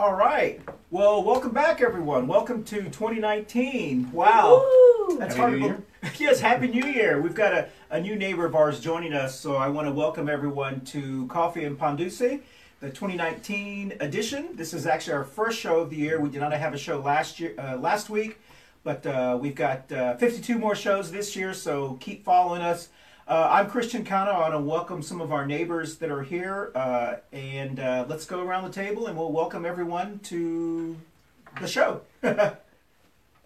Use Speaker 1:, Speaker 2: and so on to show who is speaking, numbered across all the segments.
Speaker 1: All right. Well, welcome back, everyone. Welcome to 2019. Wow.
Speaker 2: Woo!
Speaker 1: That's
Speaker 2: happy
Speaker 1: hard
Speaker 2: New
Speaker 1: to
Speaker 2: Year.
Speaker 1: Yes, Happy New Year. We've got a, a new neighbor of ours joining us, so I want to welcome everyone to Coffee and Pan Dulce the 2019 edition. This is actually our first show of the year. We did not have a show last year, uh, last week, but uh, we've got uh, 52 more shows this year. So keep following us. Uh, I'm Christian Cano. I want to welcome some of our neighbors that are here, uh, and uh, let's go around the table and we'll welcome everyone to the show.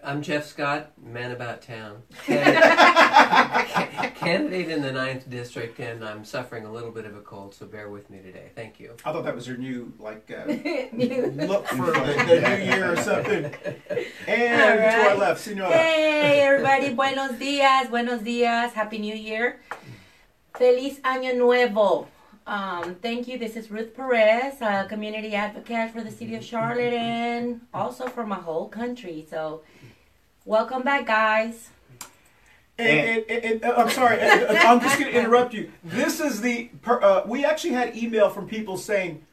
Speaker 3: I'm Jeff Scott, man about town. Candidate, candidate in the ninth district, and I'm suffering a little bit of a cold, so bear with me today. Thank you.
Speaker 1: I thought that was your new like uh, look for the, the new year or something. And
Speaker 2: All
Speaker 1: to our left, Senora.
Speaker 2: Hey, everybody. Buenos dias. Buenos dias. Happy New Year. Feliz Año Nuevo. Um, thank you. This is Ruth Perez, a community advocate for the city of Charlotte and also for my whole country. So, welcome back, guys.
Speaker 1: And, and, and, uh, I'm sorry, I'm just going to interrupt you. This is the per, uh, we actually had email from people saying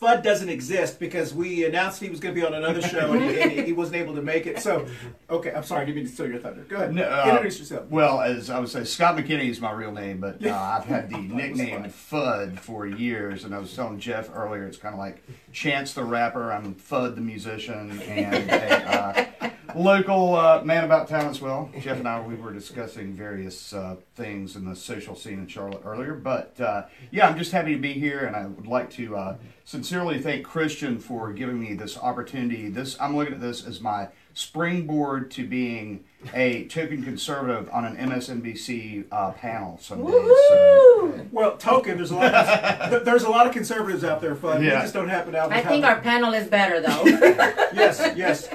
Speaker 1: Fudd doesn't exist because we announced he was going to be on another show and, he, and he wasn't able to make it. So, okay, I'm sorry, I didn't mean to steal your thunder. Go ahead,
Speaker 4: No, uh,
Speaker 1: introduce yourself.
Speaker 4: Well, as I would say, Scott McKinney is my real name, but uh, I've had the nickname Fudd for years. And I was telling Jeff earlier, it's kind of like Chance the rapper. I'm Fudd the musician, and a uh, local uh, man about town as well. Jeff and I we were discussing various uh, things in the social scene in Charlotte earlier, but uh, yeah, I'm just happy to be here, and I would like to uh, sincerely thank Christian for giving me this opportunity. This I'm looking at this as my springboard to being a token conservative on an MSNBC uh, panel someday. So,
Speaker 1: Well, token. There's a lot. Of, there's a lot of conservatives out there, Fudd. We
Speaker 4: Yeah.
Speaker 1: just don't happen out.
Speaker 2: I think our panel is better, though.
Speaker 1: yes, yes.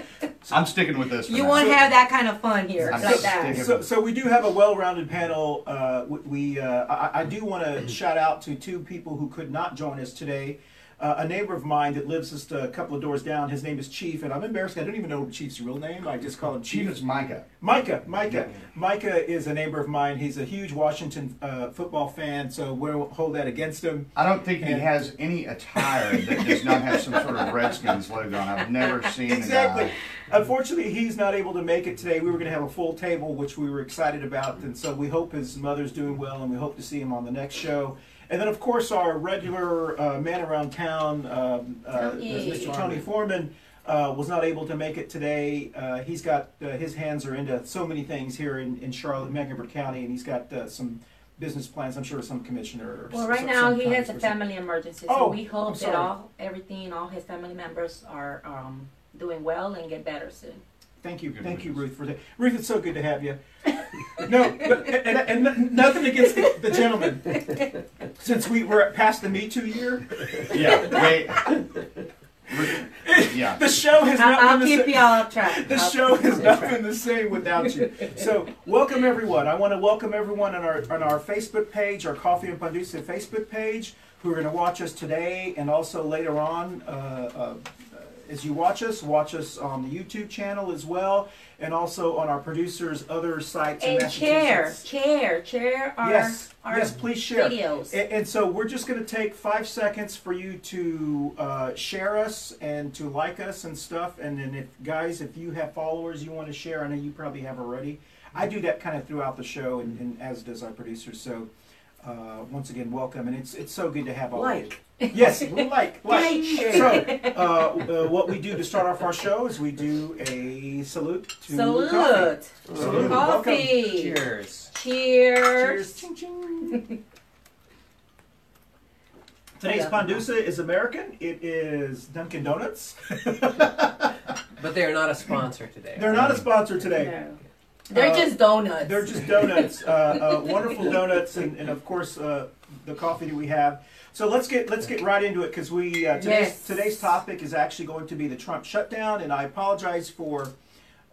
Speaker 4: I'm sticking with this. For
Speaker 2: you
Speaker 4: now.
Speaker 2: won't have that kind of fun here,
Speaker 4: I'm
Speaker 2: like that.
Speaker 1: So, so we do have a well-rounded panel. Uh, we, we uh, I, I do want to shout out to two people who could not join us today. Uh, a neighbor of mine that lives just a couple of doors down. His name is Chief, and I'm embarrassed. I don't even know Chief's real name. I just call him
Speaker 4: Chief
Speaker 1: Chief.
Speaker 4: is Micah.
Speaker 1: Micah, Micah, Micah is a neighbor of mine. He's a huge Washington uh, football fan, so we'll hold that against him.
Speaker 4: I don't think he has any attire that does not have some sort of Redskins logo on. I've never seen
Speaker 1: Exactly.
Speaker 4: A guy.
Speaker 1: Unfortunately, he's not able to make it today. We were going to have a full table, which we were excited about, and so we hope his mother's doing well, and we hope to see him on the next show. And then, of course, our regular uh, man around town, um, uh,
Speaker 2: Tony.
Speaker 1: Mr. Tony Foreman, uh, was not able to make it today. Uh, he's got uh, his hands are into so many things here in, in Charlotte, Mecklenburg County, and he's got uh, some business plans. I'm sure some commissioner. Or
Speaker 2: Well,
Speaker 1: s-
Speaker 2: right
Speaker 1: some-
Speaker 2: now
Speaker 1: some
Speaker 2: he has a family emergency, so
Speaker 1: Oh,
Speaker 2: we hope that all everything, all his family members are um, doing well and get better soon.
Speaker 1: Thank you,
Speaker 4: Good
Speaker 1: thank you. Ruth, for that. Ruth, it's so good to have you. no, but, and, and, and nothing against the, the gentleman. Since we were past the Me Too year,
Speaker 4: Yeah, wait. Yeah.
Speaker 1: the show has not
Speaker 2: I'll, I'll
Speaker 1: been the
Speaker 2: keep
Speaker 1: same.
Speaker 2: you all on track.
Speaker 1: The
Speaker 2: I'll
Speaker 1: show has not
Speaker 2: track.
Speaker 1: been the same without you. So, welcome everyone. I want to welcome everyone on our on our Facebook page, our Coffee and Pan Dulce Facebook page, who are going to watch us today and also later on. Uh, uh, as you watch us, watch us on the YouTube channel as well, and also on our producers' other sites in
Speaker 2: And share, share, share our,
Speaker 1: yes,
Speaker 2: our
Speaker 1: yes, please share.
Speaker 2: videos.
Speaker 1: And, and so we're just going to take five seconds for you to uh, share us and to like us and stuff. And then, if guys, if you have followers you want to share, I know you probably have already. I do that kind of throughout the show, and, and as does our producer. So uh, once again, welcome, and it's it's so good to have all
Speaker 2: Like.
Speaker 1: of you. Yes, like, like.
Speaker 2: Like.
Speaker 1: So, uh, uh, what we do to start off our show is we do a salute to
Speaker 2: Salute.
Speaker 1: coffee. Salute.
Speaker 2: Coffee.
Speaker 3: Cheers.
Speaker 2: Cheers.
Speaker 1: Cheers. Ching, ching. Today's
Speaker 2: Yeah.
Speaker 1: Pan Dulce is American. It is Dunkin' Donuts.
Speaker 3: But they are not a sponsor today.
Speaker 1: They're not a sponsor today.
Speaker 2: No. They're
Speaker 1: Uh,
Speaker 2: just donuts.
Speaker 1: They're just donuts, uh, uh, wonderful donuts, and, and of course uh, the coffee that we have. So let's get let's get right into it because we uh, today's
Speaker 2: Yes.
Speaker 1: today's topic is actually going to be the Trump shutdown, and I apologize for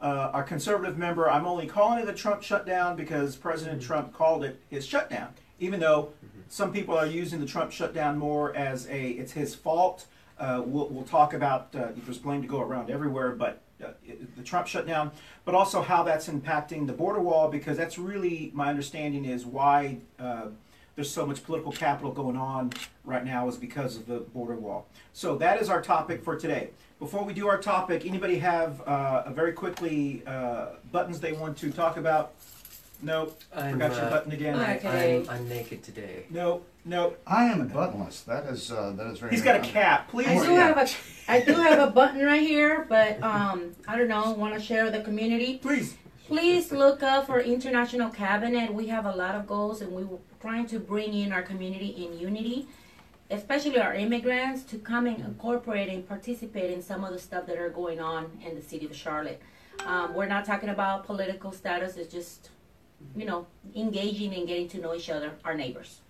Speaker 1: uh, our conservative member. I'm only calling it a Trump shutdown because President Trump called it his shutdown, even though some people are using the Trump shutdown more as a it's his fault. Uh, we'll, we'll talk about uh, there's blame to go around everywhere, but it- the Trump shutdown, but also how that's impacting the border wall because that's really my understanding is why uh, there's so much political capital going on right now is because of the border wall. So that is our topic for today. Before we do our topic, anybody have uh, very quickly uh, buttons they want to talk about? Nope.
Speaker 3: I'm,
Speaker 1: Forgot your
Speaker 3: uh,
Speaker 1: button again.
Speaker 3: I,
Speaker 2: Okay.
Speaker 3: I'm, I'm naked today.
Speaker 1: Nope. Nope.
Speaker 4: I am a buttonless. That is uh, that is very.
Speaker 1: He's got a cap. Please.
Speaker 2: I do have a, I do have a button right here, but um, I don't know. Want to share with the community?
Speaker 1: Please.
Speaker 2: Please look up for International Cabinet. We have a lot of goals, and we're trying to bring in our community in unity, especially our immigrants, to come and incorporate and participate in some of the stuff that are going on in the city of Charlotte. Um, we're not talking about political status. It's just, you know, engaging and getting to know each other, our neighbors.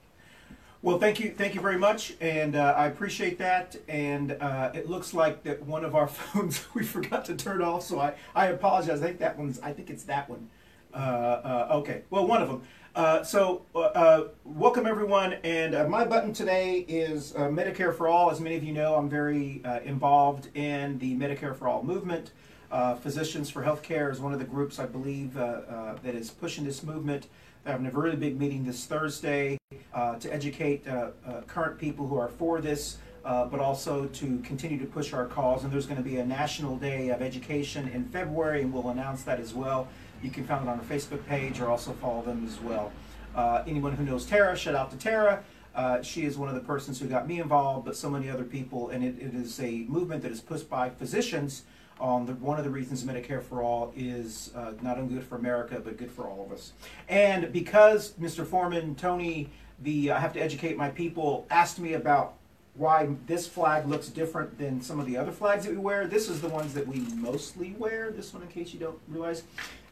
Speaker 1: Well, thank you, thank you very much, and uh, I appreciate that. And uh, it looks like that one of our phones we forgot to turn off, so I, I apologize. I think that one's, I think it's that one. Uh, uh, okay, well, one of them. Uh, so, uh, welcome everyone. And my button today is Medicare for All. As many of you know, I'm very involved in the Medicare for All movement. Uh, Physicians for Healthcare is one of the groups I believe uh, uh, that is pushing this movement. They're having a really big meeting this Thursday uh, to educate uh, uh, current people who are for this, but also to continue to push our cause. And there's going to be a national day of education in February, and we'll announce that as well. You can find it on our Facebook page or also follow them as well. Anyone who knows Tara, shout out to Tara. Uh, she is one of the persons who got me involved, but so many other people, and it, it is a movement that is pushed by physicians. On the, one of the reasons Medicare for All is uh, not only good for America, but good for all of us. And because Mr. Foreman, Tony, the I have to educate my people, asked me about why this flag looks different than some of the other flags that we wear. This is the ones that we mostly wear. This one, in case you don't realize.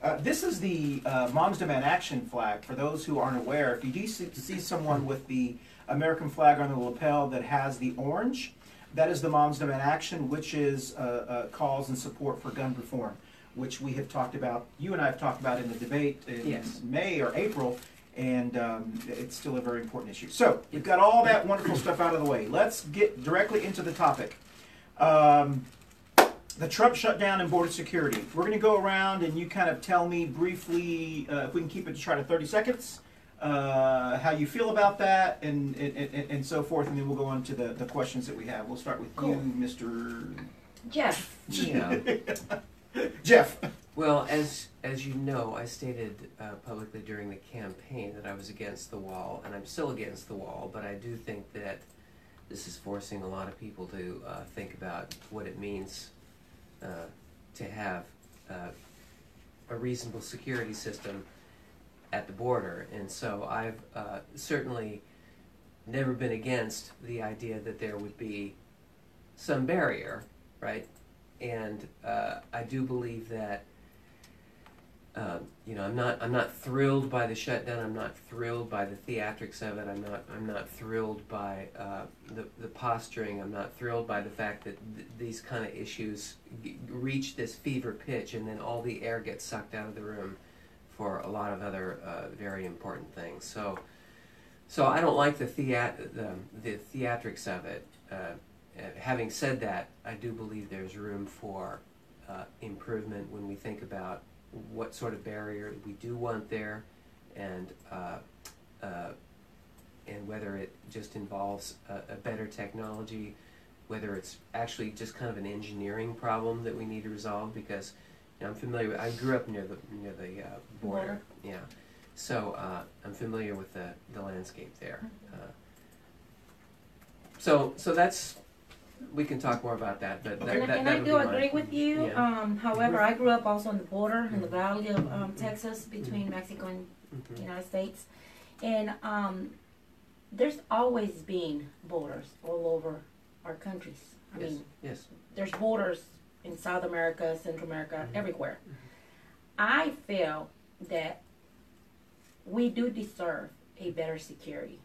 Speaker 1: Uh, this is the uh, Moms Demand Action flag. For those who aren't aware, if you do see, see someone with the American flag on the lapel that has the orange, that is the Moms Demand Action, which is uh, uh, calls and support for gun reform, which we have talked about. You and I have talked about in the debate in
Speaker 3: Yes.
Speaker 1: May or April, and um, it's still a very important issue. So we've got all that wonderful stuff out of the way. Let's get directly into the topic. Um, the Trump shutdown and border security. We're going to go around and you kind of tell me briefly, uh, if we can keep it to try to 30 seconds, uh, how you feel about that and, and, and, and so forth, and then we'll go on to the, the questions that we have. We'll start with
Speaker 2: Cool.
Speaker 1: you, Mr.
Speaker 2: Jeff.
Speaker 3: Yeah.
Speaker 1: Jeff.
Speaker 3: Well, as as you know, I stated uh, publicly during the campaign that I was against the wall, and I'm still against the wall. But I do think that this is forcing a lot of people to uh, think about what it means uh, to have uh, a reasonable security system at the border. And so I've uh, certainly never been against the idea that there would be some barrier, right? And uh, I do believe that um, you know I'm not I'm not thrilled by the shutdown. I'm not thrilled by the theatrics of it. I'm not I'm not thrilled by uh, the the posturing. I'm not thrilled by the fact that th- these kind of issues g- reach this fever pitch and then all the air gets sucked out of the room for a lot of other uh, very important things. So so I don't like the the, the theatrics of it. Uh, having said that, I do believe there's room for uh, improvement when we think about what sort of barrier we do want there, and uh, uh, and whether it just involves a, a better technology, whether it's actually just kind of an engineering problem that we need to resolve. Because know, I'm familiar with. I grew up near the near the uh, border.
Speaker 2: Border.
Speaker 3: Yeah, So uh, I'm familiar with the, the landscape there. Uh, so so that's we can talk more about that, but that,
Speaker 2: And, I-
Speaker 3: that,
Speaker 2: and I
Speaker 3: that'll
Speaker 2: do
Speaker 3: be
Speaker 2: agree with you.
Speaker 3: Yeah.
Speaker 2: Um, however, I grew up also on the border in the valley of um, Texas between Mexico and
Speaker 3: Mhm.
Speaker 2: the United States, and um, there's always been borders all over our countries. I
Speaker 3: Yes.
Speaker 2: mean,
Speaker 3: Yes.
Speaker 2: there's borders in South America, Central America,
Speaker 3: Mhm.
Speaker 2: everywhere. I feel that we do deserve a better security.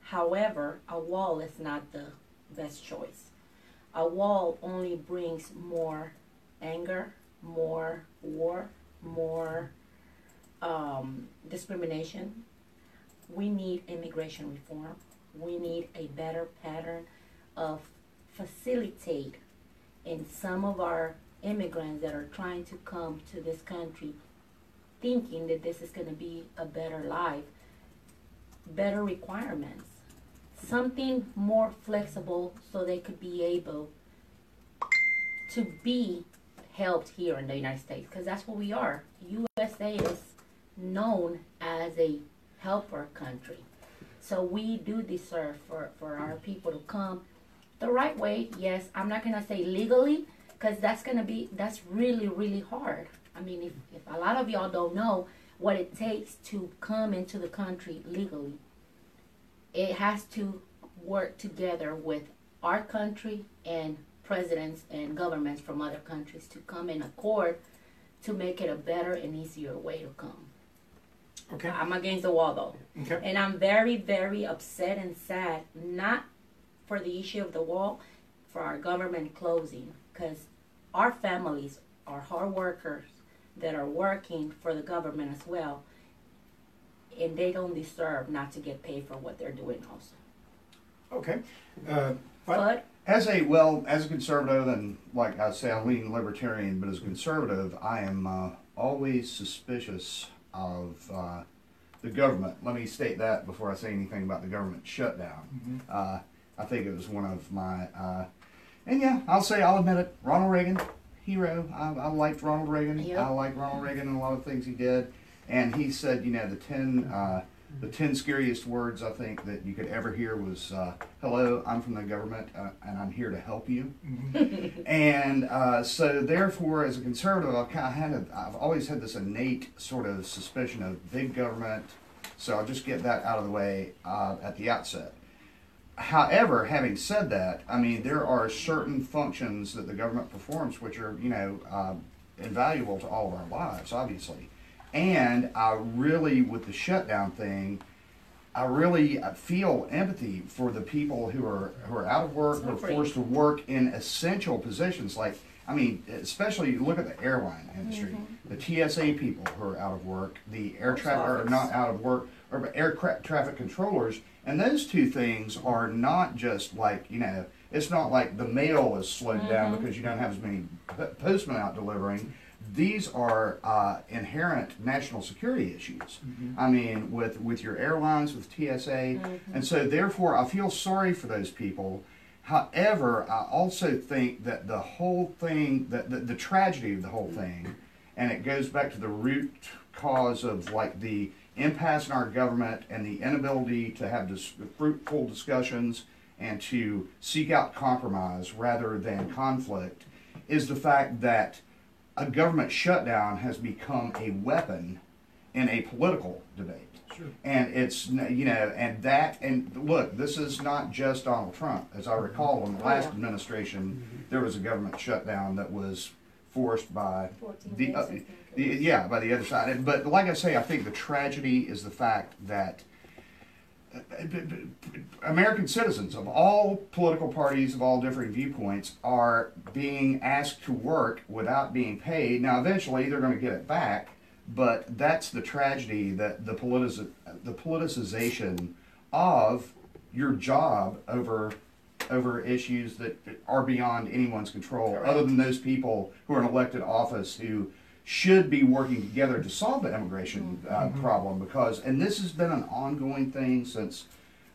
Speaker 2: However, a wall is not the best choice. A wall only brings more anger, more war, more um, discrimination. We need immigration reform. We need a better pattern of facilitate in some of our immigrants that are trying to come to this country thinking that this is going to be a better life, better requirements, something more flexible so they could be able to be helped here in the United States because that's what we are. USA is known as a helper country. So we do deserve for, for our people to come the right way. Yes, I'm not gonna say legally because that's gonna be that's really really hard. I mean, if, if a lot of y'all don't know what it takes to come into the country legally, it has to work together with our country and presidents and governments from other countries to come in accord to make it a better and easier way to come.
Speaker 1: Okay.
Speaker 2: I'm against the wall though.
Speaker 1: Okay.
Speaker 2: And I'm very, very upset and sad, not for the issue of the wall, for our government closing, because our families are hard workers that are working for the government as well, and they don't deserve not to get paid for what they're doing also.
Speaker 1: Okay. Uh, but
Speaker 2: But
Speaker 4: As a well, as a conservative, and like I say, i'm lean libertarian, but as a conservative, I am uh, always suspicious of uh, the government. Let me state that before I say anything about the government shutdown. Uh, I think it was one of my, uh, and yeah, I'll say, I'll admit it, Ronald Reagan, hero. I, I liked Ronald Reagan.
Speaker 2: Yep.
Speaker 4: I liked Ronald Reagan and a lot of things he did. And he said, you know, the ten, uh, the ten scariest words I think that you could ever hear was, uh, "Hello, I'm from the government, uh, and I'm here to help you." and uh, so, therefore, as a conservative, I've kind of had, a, I've always had this innate sort of suspicion of big government. So I'll just get that out of the way uh, at the outset. However, having said that, I mean there are certain functions that the government performs which are you know uh, invaluable to all of our lives, obviously. And I really, with the shutdown thing, I really uh, feel empathy for the people who are who are out of work, who are forced to work in essential positions. Like, I mean, especially you look at the airline industry, the TSA people who are out of work, the air traffic are not out of work, or air cra- traffic controllers. And those two things are not just like you know, it's not like the mail is slowed down mm-hmm. because you don't have as many postmen out delivering. These are uh, inherent national security issues. Mm-hmm. I mean, with with your airlines, with TSA, mm-hmm. and so therefore, I feel sorry for those people. However, I also think that the whole thing, that the, the tragedy of the whole thing, and it goes back to the root cause of like the impasse in our government and the inability to have dis- fruitful discussions and to seek out compromise rather than conflict, is the fact that a government shutdown has become a weapon in a political debate.
Speaker 1: Sure.
Speaker 4: And it's, you know, and that, and look, this is not just Donald Trump. As I recall, in the last
Speaker 2: yeah.
Speaker 4: administration, there was a government shutdown that was forced by the, uh,
Speaker 2: I think it
Speaker 4: the yeah, by the other side. But like I say, I think the tragedy is the fact that uh, American citizens of all political parties, of all different viewpoints, are being asked to work without being paid. Now, eventually, they're going to get it back, but that's the tragedy that the politici- the politicization of your job over over issues that are beyond anyone's control, other than those people who are in elected office who should be working together to solve the immigration uh, problem. Because, and this has been an ongoing thing since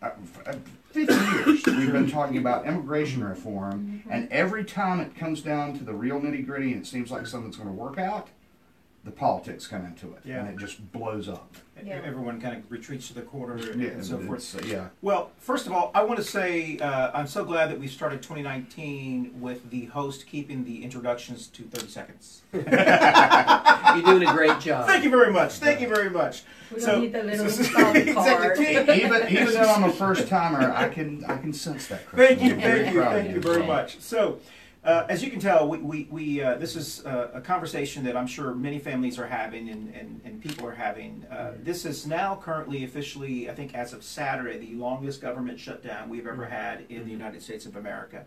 Speaker 4: uh, uh, 50 years. We've been talking about immigration reform, and every time it comes down to the real nitty gritty and it seems like something's going to work out, the politics come into it,
Speaker 1: Yeah.
Speaker 4: and it just blows up.
Speaker 2: Yeah.
Speaker 1: Everyone kind of retreats to the corner and,
Speaker 4: Yeah,
Speaker 1: and so forth.
Speaker 4: uh, yeah.
Speaker 1: Well, first of all, I want to say uh, I'm so glad that we started 2019 with the host keeping the introductions to 30 seconds.
Speaker 3: You're doing a great job.
Speaker 1: Thank you very much. Thank you very much.
Speaker 2: We
Speaker 1: So-
Speaker 2: don't need the little
Speaker 1: so- Exactly.
Speaker 4: even even though I'm a first timer, I can I can sense that.
Speaker 1: Thank you,
Speaker 4: I'm
Speaker 1: thank you, thank you very much. So, uh, as you can tell, we, we, we uh, this is uh, a conversation that I'm sure many families are having and, and, and people are having. Uh, this is now currently officially, I think, as of Saturday, the longest government shutdown we've ever had in the United States of America.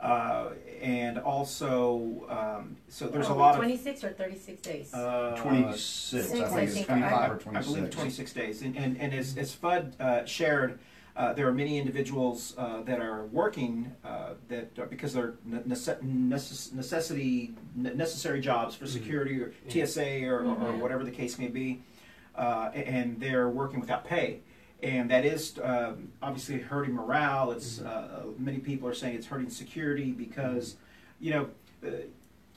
Speaker 1: Uh, and also, um, so there's a
Speaker 2: Oh,
Speaker 1: lot of
Speaker 2: 26 or 36 days.
Speaker 1: uh,
Speaker 4: 26,
Speaker 2: Six,
Speaker 4: I
Speaker 2: I
Speaker 4: think it's
Speaker 2: think.
Speaker 4: 25
Speaker 1: I,
Speaker 4: or
Speaker 1: I
Speaker 4: 26.
Speaker 1: believe 26 days. And, and, and as, as Fudd uh, shared, uh, there are many individuals uh, that are working uh, that are, because they're nece- necess- necessity necessary jobs for security or TSA or, or, or whatever the case may be, uh, and they're working without pay. And that is um, obviously hurting morale. It's uh, many people are saying it's hurting security because, you know, uh,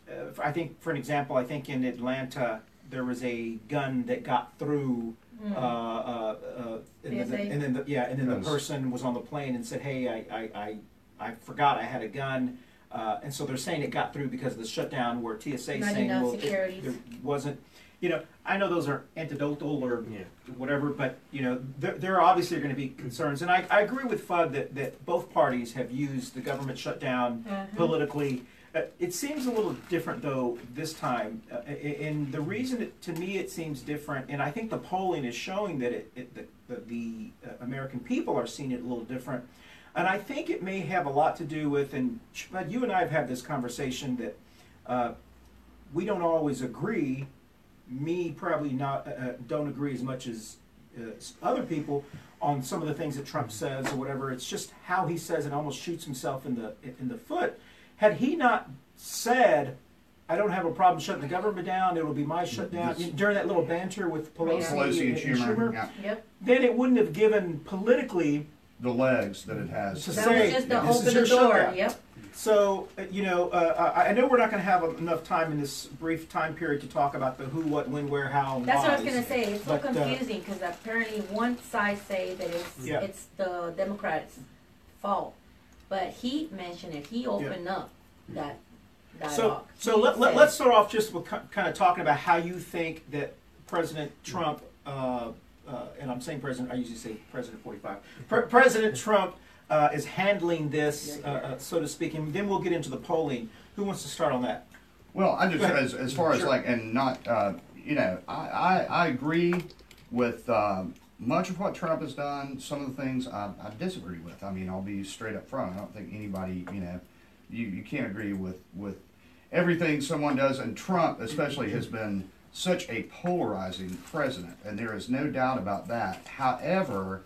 Speaker 1: uh, I think for an example, I think in Atlanta there was a gun that got through, uh, uh, uh, and, then the,
Speaker 2: TSA?
Speaker 1: and then the, yeah, and then the
Speaker 4: Yes.
Speaker 1: person was on the plane and said, "Hey, I, I, I, I forgot I had a gun," uh, and so they're saying it got through because of the shutdown, where TSA is
Speaker 2: Not
Speaker 1: saying,
Speaker 2: enough
Speaker 1: "Well, it,
Speaker 2: security.
Speaker 1: there wasn't." You know, I know those are antidotal or
Speaker 3: Yeah.
Speaker 1: whatever, but you know, there, there obviously are going to be concerns, and I, I agree with Fudd that, that both parties have used the government shutdown
Speaker 2: Mhm.
Speaker 1: politically. Uh, it seems a little different though this time, uh, and the reason it, to me it seems different, and I think the polling is showing that it, it the, the uh, American people are seeing it a little different, and I think it may have a lot to do with, and you and I have had this conversation that uh, we don't always agree. Me probably not uh, uh, don't agree as much as other people on some of the things that Trump says or whatever. It's just how he says it almost shoots himself in the in the foot. Had he not said, "I don't have a problem shutting the government down. It will be my shutdown,"
Speaker 4: This-
Speaker 1: during that little banter with Pelosi,
Speaker 4: Pelosi and Schumer, yeah.
Speaker 2: Yep.
Speaker 1: then it wouldn't have given politically.
Speaker 4: the legs that it has.
Speaker 1: To
Speaker 2: That
Speaker 1: say,
Speaker 2: was just to
Speaker 1: this is
Speaker 2: open
Speaker 1: your
Speaker 2: the door.
Speaker 1: shutdown.
Speaker 2: Yep.
Speaker 1: So uh, you know, uh, I I know we're not going to have enough time in this brief time period to talk about the who, what, when, where, how, and
Speaker 2: That's what I was gonna say. It's so
Speaker 1: But, uh,
Speaker 2: confusing because apparently one side say that it's
Speaker 1: Yeah.
Speaker 2: it's the Democrats' fault, but he mentioned it. He opened up that
Speaker 1: So,
Speaker 2: dialogue.
Speaker 1: so
Speaker 2: He
Speaker 1: let, let, let's start off just with kind of talking about how you think that President Trump, uh, uh, and I'm saying President, I usually say President 45, Pre- President Trump uh, is handling this, uh, uh, so to speak, and then we'll get into the polling. Who wants to start on that?
Speaker 4: Well, I just as as far as like and not uh, you know I, I I agree with um, much of what Trump has done. Some of the things I, I disagree with. I mean, I'll be straight up front. I don't think anybody you know you, you can't agree with with everything someone does, and Trump especially has been such a polarizing president, and there is no doubt about that. However,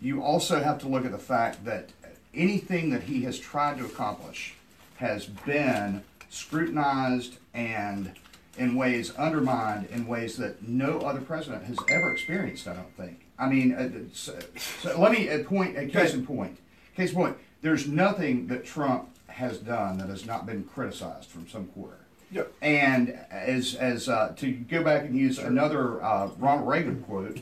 Speaker 4: you also have to look at the fact that anything that he has tried to accomplish has been scrutinized and in ways undermined in ways that no other president has ever experienced i don't think i mean uh, so, so let me uh, point a case in point case in point there's nothing that trump has done that has not been criticized from some quarter
Speaker 1: Yeah.
Speaker 4: and as as uh, to go back and use another uh, Ronald Reagan quote,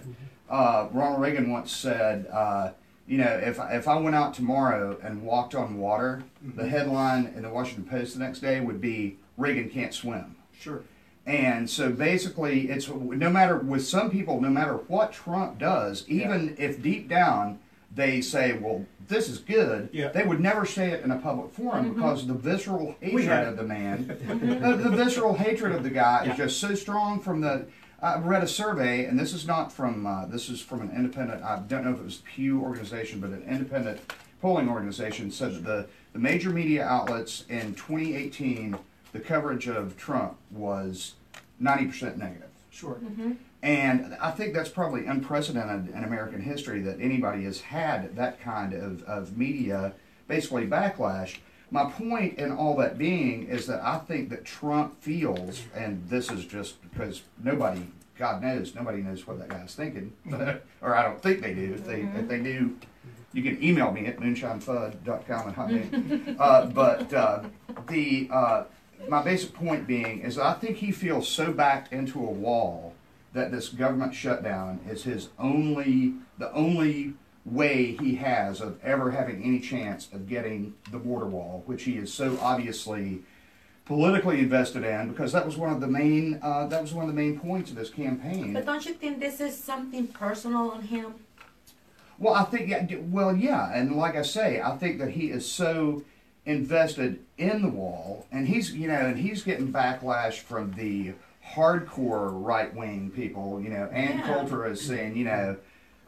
Speaker 4: uh, Ronald Reagan once said, uh, "You know, if if I went out tomorrow and walked on water, the headline in the Washington Post the next day would be Reagan can't swim."
Speaker 1: Sure.
Speaker 4: And so basically, it's no matter with some people, no matter what Trump does, even if deep down they say, "Well, this is good,"
Speaker 1: Yeah.
Speaker 4: they would never say it in a public forum because the visceral hatred of the man, the, the visceral hatred of the guy
Speaker 1: Yeah.
Speaker 4: is just so strong. From the, I read a survey, and this is not from uh, this is from an independent. I don't know if it was Pew organization, but an independent polling organization said that the the major media outlets in 2018, the coverage of Trump was 90% negative.
Speaker 1: Sure.
Speaker 4: And I think that's probably unprecedented in American history that anybody has had that kind of, of media, basically backlash. My point in all that being is that I think that Trump feels, and this is just because nobody, God knows, nobody knows what that guy's thinking, or I don't think they do. If they, if they do, you can email me at moonshinefudd.com and hotmail. uh, but uh, the uh, my basic point being is I think he feels so backed into a wall that this government shutdown is his only the only way he has of ever having any chance of getting the border wall, which he is so obviously politically invested in, because that was one of the main uh, that was one of the main points of this campaign.
Speaker 2: But don't you think this is something personal on him?
Speaker 4: Well, I think, yeah, well, yeah, and like I say, I think that he is so invested in the wall, and he's, you know, and he's getting backlash from the hardcore right wing people. You know, Ann
Speaker 2: Yeah.
Speaker 4: Coulter is saying, you know,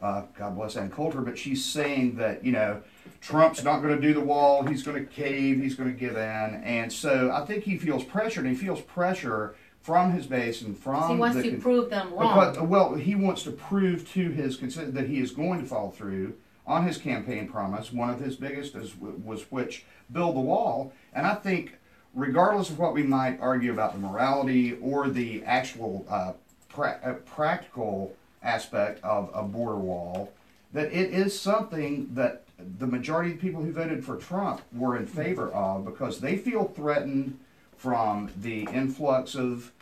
Speaker 4: uh, God bless Ann Coulter, but she's saying that, you know, Trump's not going to do the wall, he's going to cave, he's going to give in, and so I think he feels pressure, and he feels pressure from his base and from
Speaker 2: he wants
Speaker 4: the
Speaker 2: to prove them wrong.
Speaker 4: because, well, he wants to prove to his consent that he is going to follow through on his campaign promise. One of his biggest is, was which build the wall, and I think, regardless of what we might argue about the morality or the actual uh, pra- uh, practical aspect of a border wall, that it is something that the majority of people who voted for Trump were in favor of because they feel threatened from the influx of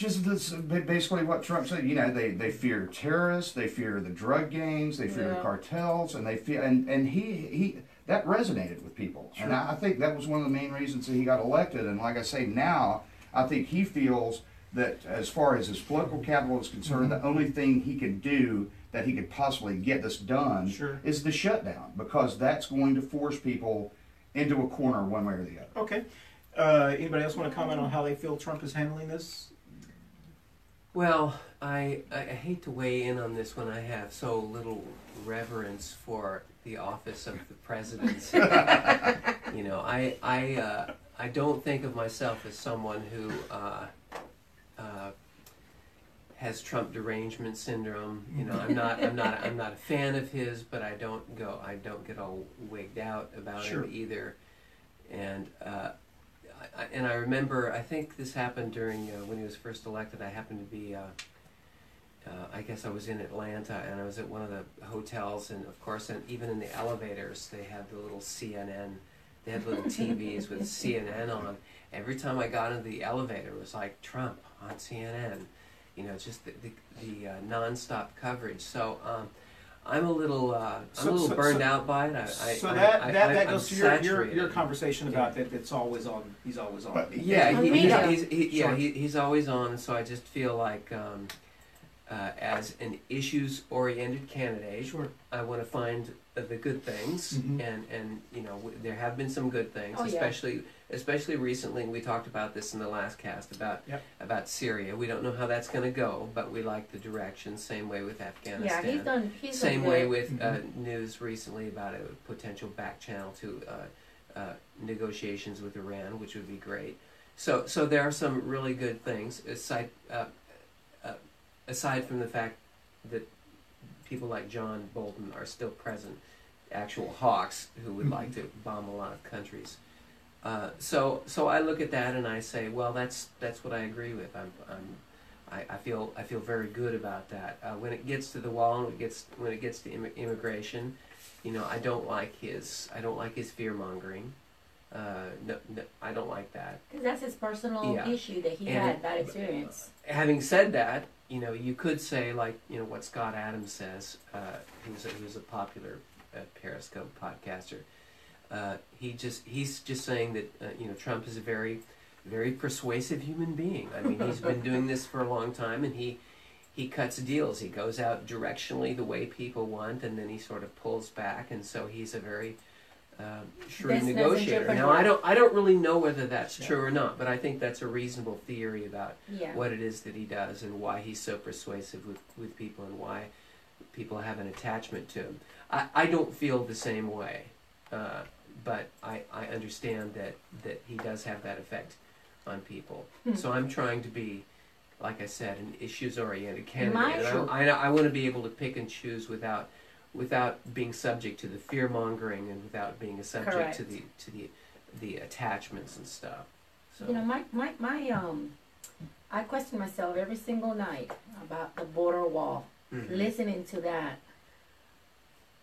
Speaker 4: just this, basically what Trump said. You know, they, they fear terrorists, they fear the drug gangs, they fear the cartels, and they fear and and he he that resonated with people, and I, I think that was one of the main reasons that he got elected. And like I say, now I think he feels that as far as his political capital is concerned, the only thing he can do that he could possibly get this done
Speaker 1: Sure.
Speaker 4: is the shutdown because that's going to force people into a corner one way or the other.
Speaker 1: Okay. Uh, anybody else want to comment on how they feel Trump is handling this?
Speaker 3: Well, I, I hate to weigh in on this when I have so little reverence for the office of the presidency. you know, I I uh, I don't think of myself as someone who uh, uh, has Trump derangement syndrome. You know, I'm not I'm not I'm not a fan of his, but I don't go I don't get all wigged out about
Speaker 1: Sure.
Speaker 3: him either. And uh, I, and I remember, I think this happened during uh, when he was first elected. I happened to be, uh, uh, I guess I was in Atlanta, and I was at one of the hotels, and of course, and even in the elevators, they had the little CNN. They had little TVs with CNN on. Every time I got into the elevator, it was like Trump on CNN. You know, just the the, the uh, nonstop coverage. So. Um, I'm a little, uh, I'm
Speaker 1: So-
Speaker 3: a little
Speaker 1: so-
Speaker 3: burned
Speaker 1: so-
Speaker 3: out by it. I, I,
Speaker 1: so
Speaker 3: I-
Speaker 1: that
Speaker 3: I,
Speaker 1: that,
Speaker 3: I,
Speaker 1: that
Speaker 3: I'm
Speaker 1: goes to your, your, your conversation about that it's always on. He's always on.
Speaker 4: But-
Speaker 3: Yeah,
Speaker 2: On
Speaker 3: he, he's, he's, he, yeah, he, he's always on. So I just feel like, um, uh, as an issues-oriented candidate,
Speaker 1: Sure.
Speaker 3: I want to find uh, the good things,
Speaker 1: Mhm.
Speaker 3: and and you know w- there have been some good things,
Speaker 2: Oh, yeah.
Speaker 3: Especially especially recently. We talked about this in the last cast about
Speaker 1: Yep.
Speaker 3: about Syria. We don't know how that's going to go, but we like the direction. Same way with Afghanistan.
Speaker 2: yeah, he's done. He's
Speaker 3: Same
Speaker 2: done
Speaker 3: way
Speaker 2: good.
Speaker 3: with uh,
Speaker 1: Mhm.
Speaker 3: news recently about a potential back channel to uh, uh, negotiations with Iran, which would be great. So, so there are some really good things aside uh, uh, aside from the fact that people like John Bolton are still present, actual hawks who would like to bomb a lot of countries. Uh, so, so I look at that and I say, well, that's that's what I agree with. I'm, I'm I, I feel I feel very good about that. Uh, when it gets to the wall and it gets when it gets to Im- immigration, you know, I don't like his I don't like his fear mongering. Uh, no, no, I don't like that.
Speaker 2: Because that's his personal
Speaker 3: Yeah.
Speaker 2: issue that he
Speaker 3: And
Speaker 2: had that experience.
Speaker 3: Having said that, you know, you could say like you know what Scott Adams says, uh, who's a, who's a popular uh, Periscope podcaster. Uh, he just he's just saying that uh, you know Trump is a very very persuasive human being. I mean, he's been doing this for a long time, and he he cuts deals. He goes out directionally the way people want, and then he sort of pulls back, and so he's a very uh, shrewd
Speaker 2: Business
Speaker 3: negotiator. Now. I don't I don't really know whether that's
Speaker 1: Yeah.
Speaker 3: true or not, but I think that's a reasonable theory about
Speaker 2: Yeah.
Speaker 3: what it is that he does and why he's so persuasive with, with people and why people have an attachment to him. I, I don't feel the same way, uh, but I, I understand that, that he does have that effect on people.
Speaker 2: Hmm.
Speaker 3: So I'm trying to be, like I said, an issues oriented candidate. And I, I, I want to be able to pick and choose without without being subject to the fear mongering and without being a subject to the to the the attachments and stuff. So
Speaker 2: You know, my, my, my, um, I question myself every single night about the border wall,
Speaker 3: mhm.
Speaker 2: listening to that.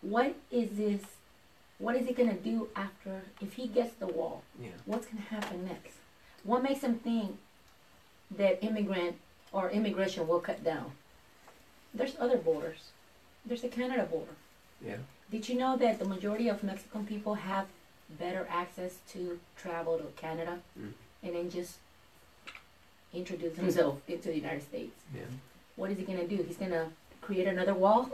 Speaker 2: What is this, what is he gonna do after, if he gets the wall?
Speaker 3: yeah.
Speaker 2: What's gonna happen next? what makes him think that immigrant or immigration will cut down? There's other borders. There's the Canada border.
Speaker 3: Yeah.
Speaker 2: Did you know that the majority of Mexican people have better access to travel to Canada
Speaker 3: Mm.
Speaker 2: and then just introduce themselves into the United States?
Speaker 3: Yeah.
Speaker 2: What is he going to do? He's going to create another wall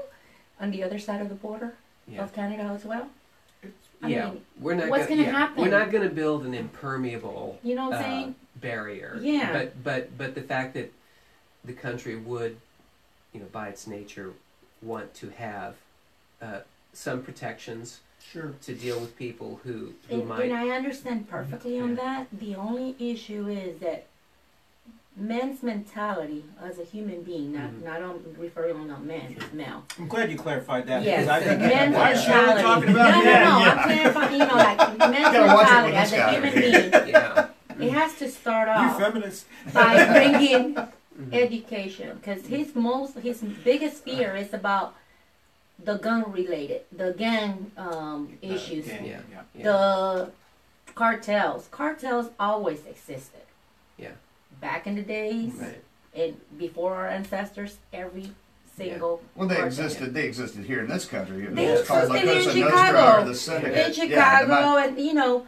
Speaker 2: on the other side of the border
Speaker 3: Yeah.
Speaker 2: of Canada as well? I
Speaker 3: yeah.
Speaker 2: mean,
Speaker 3: we're not
Speaker 2: what's
Speaker 3: gonna,
Speaker 2: gonna
Speaker 3: yeah,
Speaker 2: happen?
Speaker 3: We're not going to build an impermeable
Speaker 2: You know what I'm
Speaker 3: uh,
Speaker 2: saying?
Speaker 3: barrier.
Speaker 2: Yeah.
Speaker 3: But but but the fact that the country would, you know, by its nature, want to have uh, some protections
Speaker 1: Sure.
Speaker 3: to deal with people who who
Speaker 2: And,
Speaker 3: might.
Speaker 2: and I understand perfectly on
Speaker 3: Yeah.
Speaker 2: that. The only issue is that men's mentality as a human being, not
Speaker 3: Mhm.
Speaker 2: not on referring on men, it's male.
Speaker 1: I'm glad you clarified that.
Speaker 2: Yes,
Speaker 1: because I think
Speaker 2: men's
Speaker 1: why is Shirley talking about
Speaker 2: no, no,
Speaker 1: men?
Speaker 2: no.
Speaker 4: Yeah.
Speaker 2: I'm clarifying. You know, like men's
Speaker 4: Gotta watch it
Speaker 2: mentality as a human being.
Speaker 3: yeah.
Speaker 2: It has to start
Speaker 1: You
Speaker 2: off
Speaker 1: feminists.
Speaker 2: by bringing
Speaker 3: Mhm.
Speaker 2: education, because his most his biggest fear is about the gun related, the gang um, issues.
Speaker 1: Yeah,
Speaker 3: Yeah.
Speaker 1: yeah.
Speaker 3: Yeah.
Speaker 2: the cartels. Cartels always existed.
Speaker 3: Yeah.
Speaker 2: Back in the days
Speaker 3: Right.
Speaker 2: and before our ancestors, every single
Speaker 4: Well, they existed. They existed here in this country. It
Speaker 2: They
Speaker 4: was called La
Speaker 2: existed in
Speaker 4: Cosa Nostra
Speaker 2: Chicago.
Speaker 4: the
Speaker 2: in Chicago,
Speaker 4: the ma-
Speaker 2: and you know,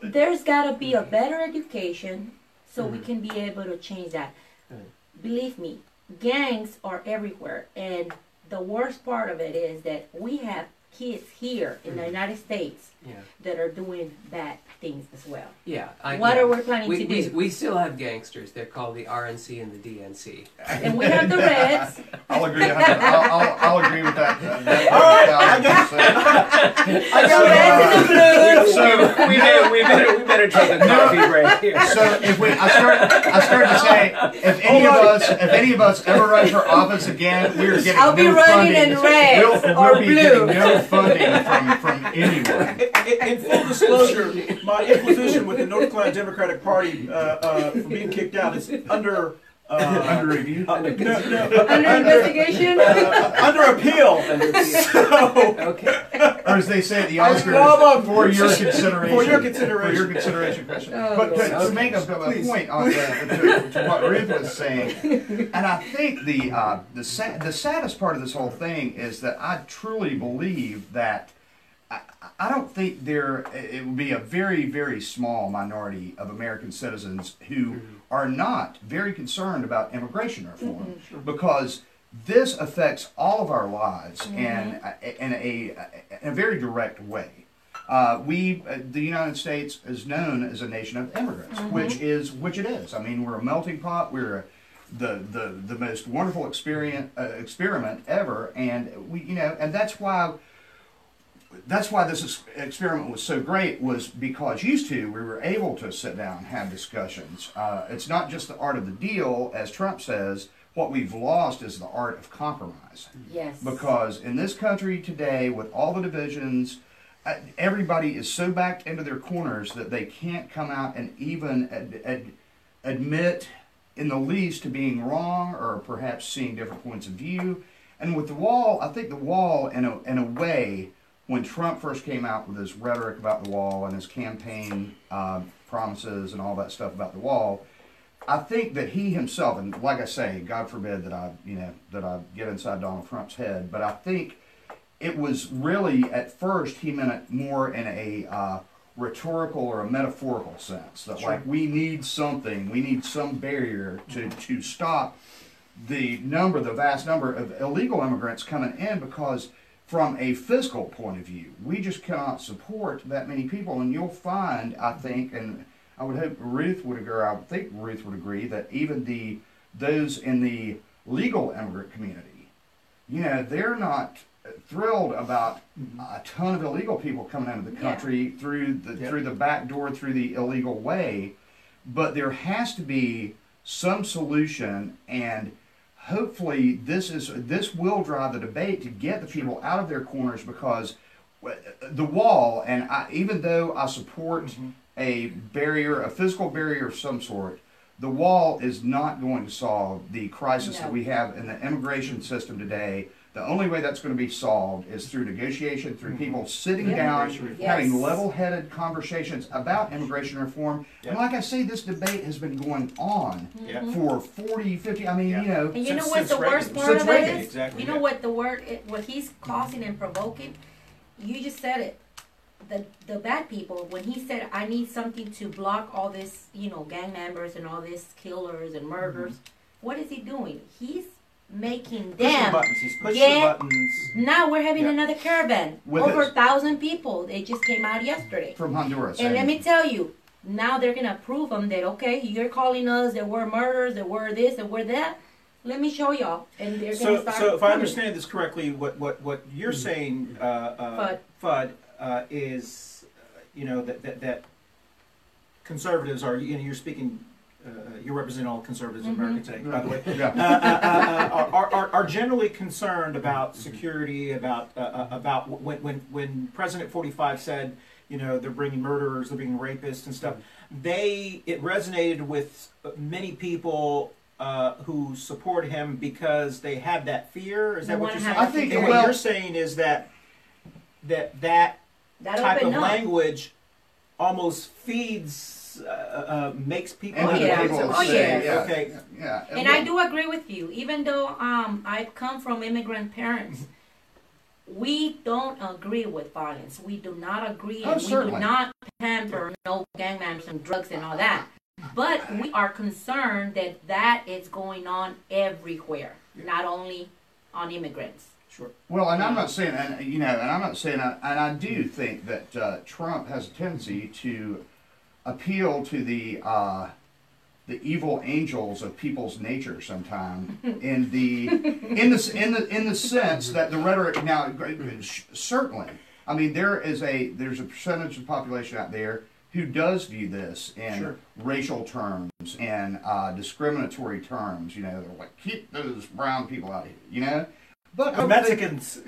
Speaker 2: there's got to be a better education so we
Speaker 3: Mhm.
Speaker 2: can be able to change that.
Speaker 3: Right.
Speaker 2: Believe me, gangs are everywhere, and the worst part of it is that we have kids here in the
Speaker 3: Mhm.
Speaker 2: United States
Speaker 3: Yeah.
Speaker 2: that are doing bad things as well.
Speaker 3: Yeah. I,
Speaker 2: What
Speaker 3: yeah.
Speaker 2: are we planning
Speaker 3: we,
Speaker 2: to
Speaker 3: we,
Speaker 2: do?
Speaker 3: we still have gangsters. They're called the RNC and the DNC.
Speaker 2: and we have the Reds.
Speaker 4: I'll agree. I'll, I'll, I'll agree with that. uh,
Speaker 1: All right, I got-
Speaker 4: 1000%.
Speaker 1: I
Speaker 2: The
Speaker 1: got
Speaker 2: Reds and the Blues.
Speaker 4: So
Speaker 3: we better we better we better take a coffee break here.
Speaker 4: So if we, I start, I start to say, if any of us, if any of us ever run for office again, we're getting
Speaker 2: I'll be running
Speaker 4: funding.
Speaker 2: in red
Speaker 4: we'll,
Speaker 2: or
Speaker 4: we'll be
Speaker 2: blue.
Speaker 4: getting no funding from from anyone.
Speaker 1: In, in full disclosure, my inquisition with the North Carolina Democratic Party uh, uh, for being kicked out is under uh,
Speaker 4: Under review.
Speaker 1: uh, no, no,
Speaker 2: Under investigation.
Speaker 1: uh, under appeal. So,
Speaker 3: okay.
Speaker 4: Or as they say at the Oscars,
Speaker 1: love 'em.
Speaker 4: for your consideration.
Speaker 1: For your consideration.
Speaker 4: For your consideration question.
Speaker 2: Oh,
Speaker 4: but to, to make a, a
Speaker 1: Please.
Speaker 4: point on the, to, to what Ruth was saying, and I think the uh, the sad, the saddest part of this whole thing is that I truly believe that. I, I don't think there it would be a very very small minority of American citizens who are not very concerned about immigration reform because this affects all of our lives in, in a in a very direct way. Uh, we, uh, the United States, is known as a nation of immigrants, which is which it is. I mean, we're a melting pot. We're a, the the the most wonderful experience uh, experiment ever, and we you know, and that's why that's why this experiment was so great was because used to we were able to sit down and have discussions. Uh, it's not just the art of the deal as trump says what we've lost is the art of compromise.
Speaker 2: Yes.
Speaker 4: because in this country today with all the divisions uh, everybody is so backed into their corners that they can't come out and even ad- ad- admit in the least to being wrong or perhaps seeing different points of view. And with the wall i think the wall in a, in a way when trump first came out with his rhetoric about the wall and his campaign uh, promises and all that stuff about the wall I think that he himself, and like I say, God forbid that I, you know, that I get inside Donald Trump's head, but I think it was really at first he meant it more in a uh, rhetorical or a metaphorical sense that like we need something, we need some barrier to to stop the number, the vast number of illegal immigrants coming in because from a fiscal point of view, we just cannot support that many people. And you'll find, I think, and I would hope Ruth would agree, I would think Ruth would agree that even the those in the legal immigrant community, you know, they're not thrilled about mm-hmm. a ton of illegal people coming into the
Speaker 2: Yeah.
Speaker 4: country through the
Speaker 1: Yep.
Speaker 4: through the back door through the illegal way but there has to be some solution and hopefully this is this will drive the debate to get the people out of their corners because uh, the wall and I, even though I support a barrier a physical barrier of some sort the wall is not going to solve the crisis that we have in the immigration system today The only way that's going to be solved is through negotiation, through people sitting
Speaker 2: Yeah.
Speaker 4: down,
Speaker 1: Immigration
Speaker 4: having
Speaker 2: Yes.
Speaker 4: level-headed conversations about immigration reform. And
Speaker 1: Yeah.
Speaker 4: like I say, this debate has been going on
Speaker 1: Yeah.
Speaker 4: for 40, 50, I mean,
Speaker 1: Yeah.
Speaker 4: you know,
Speaker 2: And you
Speaker 1: Since-
Speaker 2: know what
Speaker 1: since
Speaker 2: the worst
Speaker 1: Reagan.
Speaker 2: part
Speaker 4: Since
Speaker 2: of it
Speaker 4: Reagan,
Speaker 2: is?
Speaker 1: exactly,
Speaker 2: You know
Speaker 1: yeah.
Speaker 2: what the word, it, what he's causing and provoking? You just said it. The the bad people. When he said, "I need something to block all this," you know, gang members and all this killers and murders.
Speaker 1: Mm-hmm.
Speaker 2: What is he doing? He's making
Speaker 1: Pushing
Speaker 2: them.
Speaker 1: buttons. He's pushing
Speaker 2: get-
Speaker 1: buttons.
Speaker 2: Now we're having
Speaker 1: Yeah.
Speaker 2: another caravan.
Speaker 4: With
Speaker 2: Over a thousand people. They just came out yesterday.
Speaker 4: from Honduras.
Speaker 2: And let me tell you, now they're gonna prove them that okay, you're calling us that we're murders, that we're this, that we're that. Let me show y'all, and they're gonna
Speaker 1: So,
Speaker 2: start.
Speaker 1: so if I understand this correctly, what what what you're saying, uh, uh,
Speaker 2: Fudd.
Speaker 1: Fudd, uh, is, uh, you know, that that, that conservatives are, you know, you're speaking, uh, you represent all conservatives in America today, by the way.
Speaker 4: Yeah.
Speaker 1: Uh, uh, uh, are, are, are generally concerned about security, about uh, uh, about when when when President 45 said, you know, they're bringing murderers, they're bringing rapists and stuff. They it resonated with many people uh, who support him because they have that fear. Is
Speaker 2: They
Speaker 1: that what you're saying?
Speaker 4: I think-
Speaker 1: and
Speaker 4: well-
Speaker 1: what you're saying is that that that
Speaker 2: that
Speaker 1: type of
Speaker 2: up.
Speaker 1: language almost feeds, uh, uh, makes people.
Speaker 4: And
Speaker 2: Oh,
Speaker 4: the
Speaker 2: yeah.
Speaker 4: people
Speaker 2: Oh,
Speaker 4: say,
Speaker 2: yeah.
Speaker 4: yeah,
Speaker 1: Okay.
Speaker 4: yeah.
Speaker 2: And I do agree with you, even though um, I've come from immigrant parents. We don't agree with violence. We do not agree,
Speaker 4: Oh,
Speaker 2: and we do not pamper no gang members and drugs and all that. But we are concerned that that is going on everywhere, not only on immigrants.
Speaker 1: Sure.
Speaker 4: Well, and I'm not saying, and you know, and I'm not saying, and I do think that uh, Trump has a tendency to appeal to the uh, the evil angels of people's nature sometime in the in the in the in the sense that the rhetoric now certainly. I mean, there is a there's a percentage of the population out there who does view this in
Speaker 1: Sure.
Speaker 4: racial terms and uh, discriminatory terms. You know, they're like keep those brown people out of here. You know, but I think-
Speaker 1: Mexicans.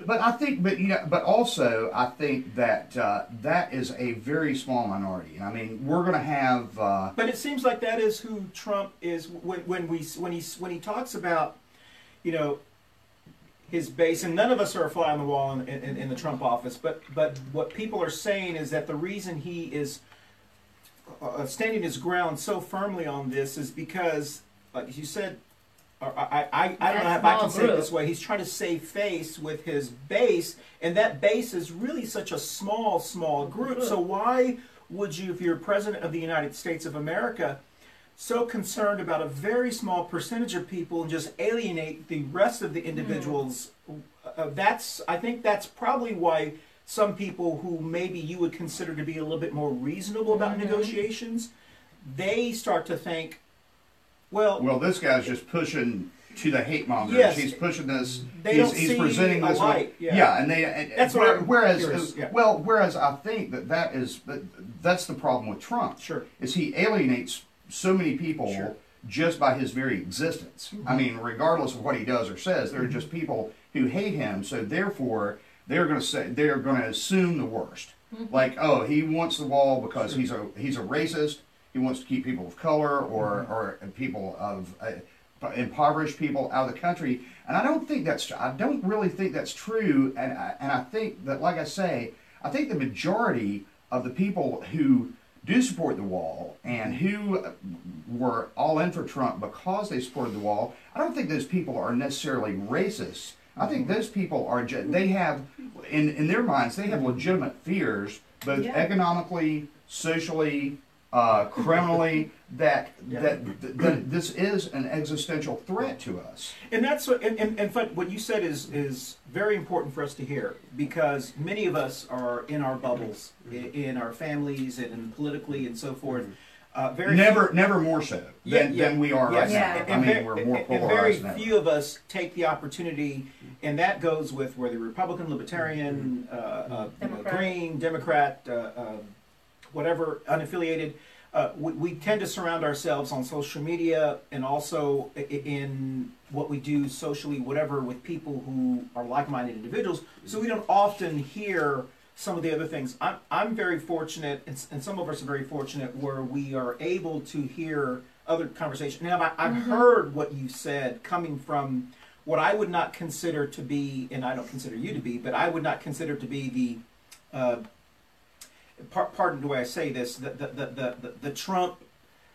Speaker 4: But I think, but you know, but also I think that uh, that is a very small minority. I mean, we're going to have. Uh,
Speaker 1: But it seems like that is who Trump is when, when we when he when he talks about, you know, his base, and none of us are a fly on the wall in, in, in the Trump office. But but what people are saying is that the reason he is uh, standing his ground so firmly on this is because, like you said. Or I, I, I don't know if I can
Speaker 2: small
Speaker 1: say it this way. He's trying to save face with his base, and that base is really such a small, small group. So why would you, if you're president of the United States of America, so concerned about a very small percentage of people and just alienate the rest of the individuals? Uh, that's, I think, that's probably why some people who maybe you would consider to be a little bit more reasonable about negotiations, they start to think, well,
Speaker 4: well, this guy's just pushing to the hate mongers.
Speaker 1: Yes.
Speaker 4: he's pushing this.
Speaker 1: They
Speaker 4: he's,
Speaker 1: don't
Speaker 4: he's
Speaker 1: see
Speaker 4: presenting this.
Speaker 1: light, yeah.
Speaker 4: and they. And,
Speaker 1: That's
Speaker 4: where-
Speaker 1: what I'm
Speaker 4: whereas,
Speaker 1: curious, yeah.
Speaker 4: well, whereas I think that that is that, that's the problem with Trump.
Speaker 1: Sure.
Speaker 4: is he alienates so many people
Speaker 1: Sure.
Speaker 4: just by his very existence. I mm-hmm. mean, regardless of what he does or says, there are just people who hate him. So therefore, they're going to say they're going to assume the worst. Mm-hmm. Like, oh, he wants the wall because he's a he's a racist. He wants to keep people of color or or people of uh, impoverished people out of the country. And I don't think that's I don't really think that's true. And I, and I think that, like I say, I think the majority of the people who do support the wall and who were all in for Trump because they supported the wall, I don't think those people are necessarily racist. I think those people are they have in in their minds they have legitimate fears both
Speaker 2: Yeah.
Speaker 4: economically, socially, uh, criminally that, that that that this is an existential threat to us.
Speaker 1: And that's what, and, and, and but what you said is is very important for us to hear because many of us are in our bubbles, in, in our families and, and politically and so forth. Uh, very
Speaker 4: Never never more so than,
Speaker 1: Yeah, yeah.
Speaker 4: than we are
Speaker 1: Yes.
Speaker 4: right now.
Speaker 2: Yeah.
Speaker 1: And,
Speaker 4: I mean,
Speaker 1: ver-
Speaker 4: we're more
Speaker 1: and- and
Speaker 4: polarized
Speaker 1: very
Speaker 4: than
Speaker 1: few of us take the opportunity, and that goes with whether Republican, Libertarian, uh, uh, you know,
Speaker 2: Democrat.
Speaker 1: Green, Democrat, uh, uh, whatever, unaffiliated. Uh, we, we tend to surround ourselves on social media and also in what we do socially, whatever, with people who are like-minded individuals. So we don't often hear some of the other things. I'm, I'm very fortunate, and, and some of us are very fortunate, where we are able to hear other conversation. Now, I, I've heard what you said coming from what I would not consider to be, and I don't consider you to be, but I would not consider to be the, uh, par- pardon the way I say this, the the the the, the, Trump.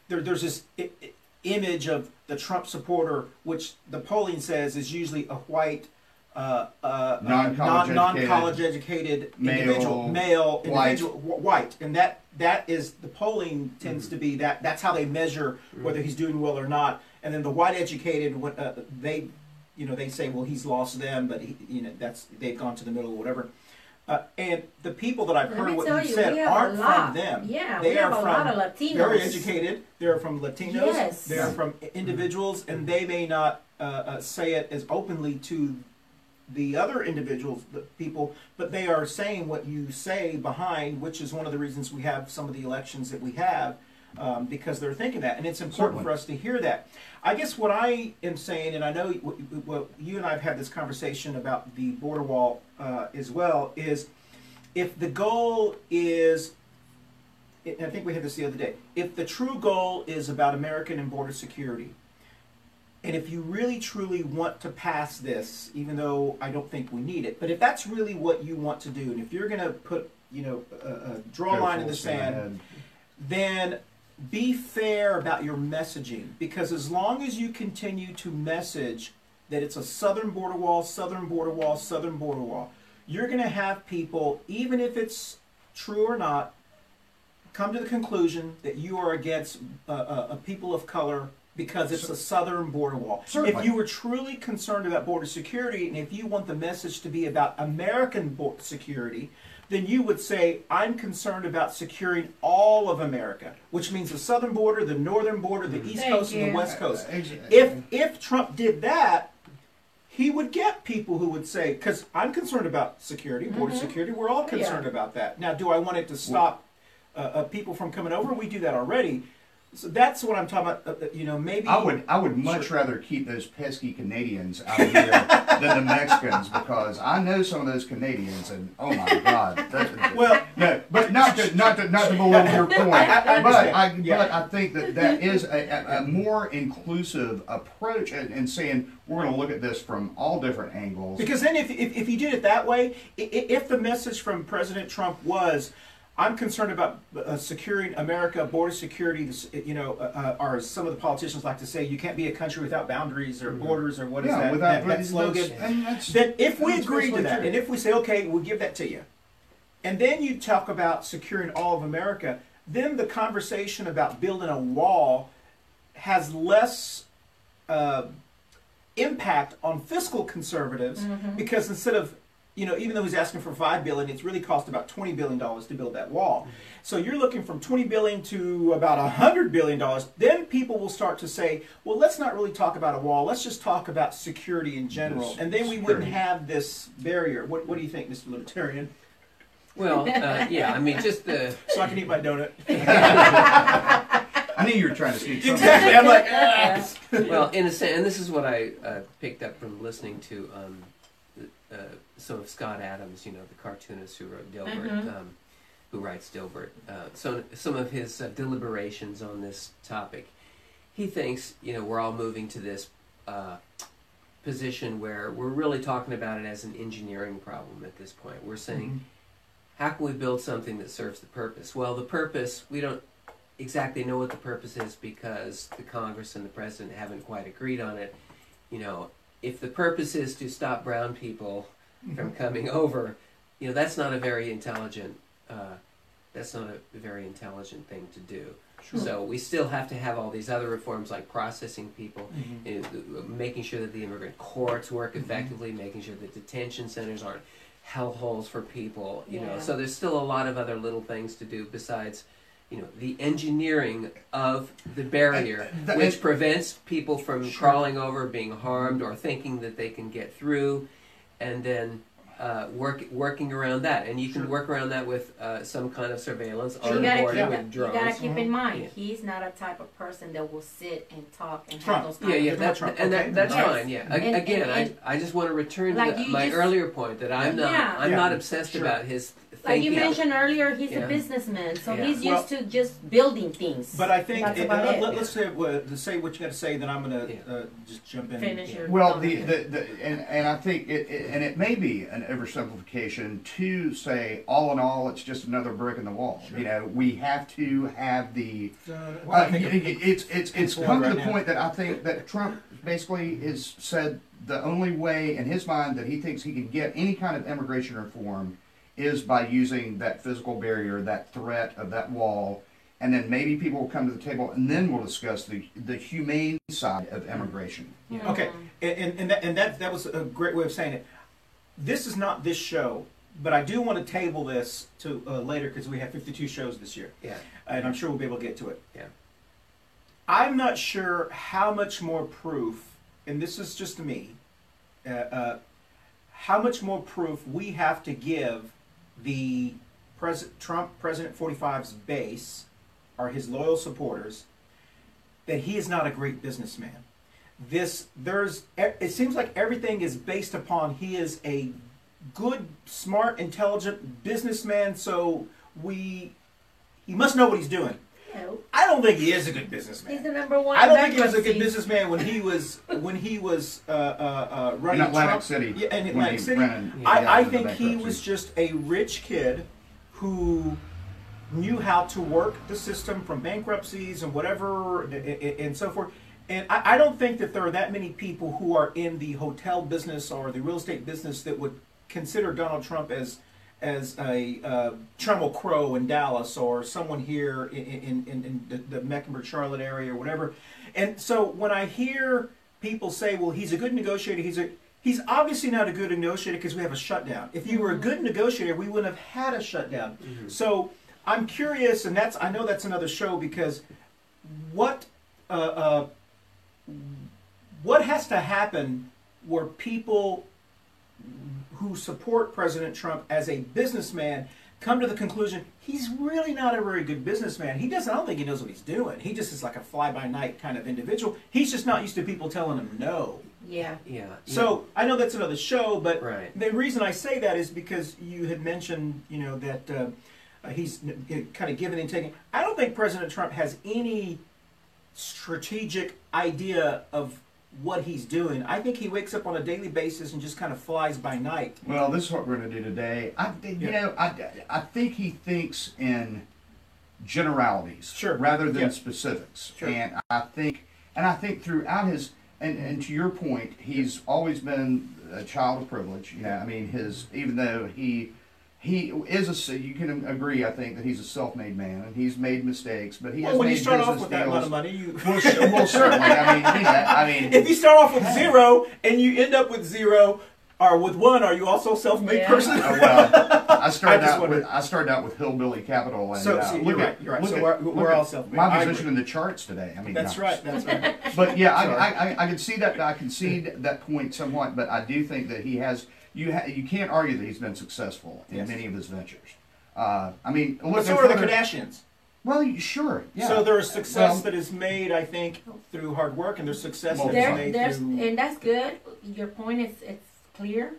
Speaker 1: There, there's this I- I- image of the Trump supporter, which the polling says is usually a white. Uh, uh,
Speaker 4: Non-college
Speaker 1: non, non-college educated
Speaker 4: male,
Speaker 1: individual, male
Speaker 4: white.
Speaker 1: individual, wh- white, and that that is the polling tends to be that that's how they measure whether he's doing well or not. And then the white educated, what, uh, they, you know, they say, well, he's lost them, but he, you know, that's they've gone to the middle or whatever. Uh, and the people that I've
Speaker 2: Let
Speaker 1: heard what you
Speaker 2: you,
Speaker 1: said
Speaker 2: we have a
Speaker 1: aren't from them.
Speaker 2: Yeah,
Speaker 1: they
Speaker 2: we
Speaker 1: are
Speaker 2: have a
Speaker 1: from
Speaker 2: lot of Latinos.
Speaker 1: very educated. They're from Latinos.
Speaker 2: Yes.
Speaker 1: They're from individuals, and they may not uh, uh, say it as openly to the other individuals, the people, but they are saying what you say behind, which is one of the reasons we have some of the elections that we have, um, because they're thinking that, and it's important
Speaker 4: Certainly.
Speaker 1: for us to hear that. I guess what I am saying, and I know what, what you and I have had this conversation about the border wall uh, as well, is if the goal is I think we had this the other day. If the true goal is about American and border security, and if you really truly want to pass this, even though I don't think we need it, but if that's really what you want to do, and if you're going to put, you know, uh, uh, draw a line in the
Speaker 4: steam
Speaker 1: sand, then be fair about your messaging because as long as you continue to message that it's a southern border wall, southern border wall, southern border wall, you're going to have people, even if it's true or not, come to the conclusion that you are against uh, uh, a people of color because it's a southern border wall.
Speaker 4: Certainly.
Speaker 1: If you were truly concerned about border security and if you want the message to be about American border security, then you would say, I'm concerned about securing all of America, which means the southern border, the northern border, the east
Speaker 2: Thank
Speaker 1: coast, and the west coast.
Speaker 4: Uh, ex-
Speaker 1: If if Trump did that, he would get people who would say, because I'm concerned about security, border
Speaker 2: Mm-hmm.
Speaker 1: security. We're all concerned about that. Now, do I want it to stop uh, uh, people from coming over? We do that already. So that's what I'm talking about. Uh, uh, you know, maybe
Speaker 4: I would I would much rather keep those pesky Canadians out of here than the Mexicans because I know some of those Canadians and oh my god. that-
Speaker 1: Well-
Speaker 4: no, but not to not to not to belittle your point, but. I
Speaker 1: Yeah.
Speaker 4: but I think that that is a, a, a more inclusive approach and, and saying we're going to look at this from all different angles.
Speaker 1: Because then, if, if, if you did it that way, i- i- if the message from President Trump was, "I'm concerned about uh, securing America, border security," you know, uh, uh, or some of the politicians like to say, "You can't be a country without boundaries or borders or what is
Speaker 4: yeah,
Speaker 1: that, that, that slogan?" Then, if we agree to that,
Speaker 4: true.
Speaker 1: and if we say, "Okay, we'll give that to you," and then you talk about securing all of America, then the conversation about building a wall has less. Uh, impact on fiscal conservatives because instead of you know even though he's asking for 5 billion it's really cost about 20 billion dollars to build that wall. So you're looking from 20 billion to about 100 billion dollars. Then people will start to say well let's not really talk about a wall. Let's just talk about security in general.
Speaker 4: Yes,
Speaker 1: and then we wouldn't have this barrier. What, what do you think mr libertarian?
Speaker 3: Well, uh, yeah, I mean, just the
Speaker 1: so i can eat my donut.
Speaker 4: I knew you were trying to speak. something.
Speaker 1: exactly. I'm like ah.
Speaker 3: well, in a sense, and this is what I uh, picked up from listening to um, uh, some of Scott Adams, you know, the cartoonist who wrote Dilbert, um, who writes Dilbert. Uh, so some of his uh, deliberations on this topic. He thinks, you know, we're all moving to this uh, position where we're really talking about it as an engineering problem at this point. We're saying, how can we build something that serves the purpose? Well, the purpose, we don't exactly know what the purpose is because the Congress and the President haven't quite agreed on it. You know, if the purpose is to stop brown people from coming over, you know, that's not a very intelligent. Uh, that's not a very intelligent thing to do. So we still have to have all these other reforms like processing people, uh, making sure that the immigrant courts work effectively, making sure that detention centers aren't hellholes for people. You know, so there's still a lot of other little things to do besides, you know, the engineering of the barrier,
Speaker 4: And the-
Speaker 3: which
Speaker 4: and-
Speaker 3: prevents people from
Speaker 4: Sure.
Speaker 3: crawling over, being harmed, or thinking that they can get through, and then. Uh, work, working around that, and you can work around that with uh, some kind of surveillance
Speaker 2: You
Speaker 3: on
Speaker 2: gotta,
Speaker 3: board
Speaker 2: keep,
Speaker 3: with
Speaker 2: you gotta keep in mind,
Speaker 3: Yeah.
Speaker 2: he's not a type of person that will sit and talk and
Speaker 1: Trump.
Speaker 2: have those kind
Speaker 3: Yeah, yeah,
Speaker 2: of
Speaker 3: that,
Speaker 1: Trump,
Speaker 3: and
Speaker 1: okay.
Speaker 3: that, that's
Speaker 2: Yes.
Speaker 3: fine. Yeah, A-
Speaker 2: And-
Speaker 3: again,
Speaker 2: and- and-
Speaker 3: I, I just want to return
Speaker 2: Like
Speaker 3: to the, my
Speaker 2: just-
Speaker 3: earlier point that I'm not
Speaker 2: Yeah.
Speaker 3: I'm
Speaker 1: Yeah.
Speaker 3: not obsessed
Speaker 1: Sure.
Speaker 3: about his.
Speaker 2: Like you mentioned earlier, he's
Speaker 3: Yeah.
Speaker 2: a businessman, so
Speaker 3: Yeah.
Speaker 2: he's
Speaker 1: Well-
Speaker 2: used to just building things.
Speaker 1: But I think
Speaker 2: That's
Speaker 1: and
Speaker 2: about
Speaker 1: let,
Speaker 2: it.
Speaker 1: let, us say what, to say what you got to say. Then I'm going to
Speaker 3: Yeah.
Speaker 1: uh, just jump in.
Speaker 2: Finish your-
Speaker 4: Well, the, the, the and, and I think it, it and it may be an oversimplification to say all in all it's just another brick in the wall. You know, we have to have the
Speaker 1: Uh, well,
Speaker 4: uh,
Speaker 1: think
Speaker 4: y- y- it's it's it's
Speaker 1: Forward
Speaker 4: come to the
Speaker 1: now.
Speaker 4: point that I think that Trump basically has said the only way in his mind that he thinks he can get any kind of immigration reform is by using that physical barrier, that threat of that wall, and then maybe people will come to the table, and then we'll discuss the the humane side of immigration.
Speaker 1: Okay, and and, and, that, and that that was a great way of saying it. This is not this show, but I do want to table this to uh, later because we have 52 shows this year,
Speaker 3: Yeah,
Speaker 1: and I'm sure we'll be able to get to it.
Speaker 3: yeah.
Speaker 1: I'm not sure how much more proof, and this is just me, uh, uh, how much more proof we have to give the pres- Trump President 45's base, or his loyal supporters, that he is not a great businessman. This there's e, it seems like everything is based upon he is a good, smart, intelligent businessman. So we he must know what he's doing.
Speaker 2: No.
Speaker 1: I don't think he is a good businessman.
Speaker 2: He's the number one.
Speaker 1: I don't think he was a good businessman when he was when he was uh, uh, uh, running
Speaker 4: In Atlantic
Speaker 1: Trump.
Speaker 4: City,
Speaker 1: Yeah, in Atlantic City.
Speaker 4: ran- yeah,
Speaker 1: I, I think he was just a rich kid who knew how to work the system from bankruptcies and whatever and, and so forth. And I, I don't think that there are that many people who are in the hotel business or the real estate business that would consider Donald Trump as as a uh, Trammell Crow in Dallas or someone here in, in, in, in the, the Mecklenburg Charlotte area or whatever. And so when I hear people say, "Well, he's a good negotiator," he's a he's obviously not a good negotiator because we have a shutdown. If you were a good negotiator, we wouldn't have had a shutdown. So I'm curious, and that's I know that's another show because what uh, uh, what has to happen where people who support President Trump as a businessman come to the conclusion he's really not a very good businessman. He doesn't. I don't think he knows what he's doing. He just is like a fly by night kind of individual. He's just not used to people telling him no.
Speaker 2: Yeah.
Speaker 3: Yeah.
Speaker 1: So I know that's another show, but
Speaker 3: Right.
Speaker 1: the reason I say that is because you had mentioned, you know, that uh, uh, he's kind of giving and taking. I don't think President Trump has any strategic idea of what he's doing. I think he wakes up on a daily basis and just kind of flies by night.
Speaker 4: Well, this is what we're going to do today. I, you
Speaker 1: Yeah.
Speaker 4: know, I, I think he thinks in generalities
Speaker 1: Sure.
Speaker 4: rather than
Speaker 1: Yeah.
Speaker 4: specifics,
Speaker 1: Sure.
Speaker 4: and I think, and I think throughout his, and, and to your point, he's always been a child of privilege. You know, I mean, his even though he. He is a. You can agree, I think, that he's a self-made man, and he's made mistakes, but he
Speaker 1: Well,
Speaker 4: has
Speaker 1: when
Speaker 4: made
Speaker 1: you start off
Speaker 4: business
Speaker 1: with that amount of money, you.
Speaker 4: well, sh- well, certainly. I mean, you I mean,
Speaker 1: if you start off with zero and you end up with zero or with one, are you also a self-made
Speaker 2: Yeah.
Speaker 1: person?
Speaker 4: Uh, well, I started
Speaker 1: I just
Speaker 4: out with. I started out with hillbilly capital, and
Speaker 1: So,
Speaker 4: uh,
Speaker 1: see,
Speaker 4: look
Speaker 1: you're
Speaker 4: at
Speaker 1: right, you're right.
Speaker 4: look
Speaker 1: So
Speaker 4: at-
Speaker 1: we're-
Speaker 4: look
Speaker 1: we're
Speaker 4: at
Speaker 1: all self-made.
Speaker 4: My position in the charts today. I mean,
Speaker 1: That's
Speaker 4: no.
Speaker 1: right. That's right.
Speaker 4: But yeah,
Speaker 1: Sorry.
Speaker 4: I, I, I can see that. I concede that point somewhat, but I do think that he has. You ha, you can't argue that he's been successful in
Speaker 1: Yes.
Speaker 4: many of his ventures. Uh, I mean,
Speaker 1: But
Speaker 4: look
Speaker 1: so are the
Speaker 4: further-
Speaker 1: Kardashians.
Speaker 4: Well, you- sure. Yeah.
Speaker 1: So there is success
Speaker 4: Well,
Speaker 1: that is made, I think, through hard work, and there's success
Speaker 4: Well,
Speaker 1: that is
Speaker 2: There,
Speaker 1: made
Speaker 2: there's,
Speaker 1: through.
Speaker 2: and that's good. Your point is it's clear,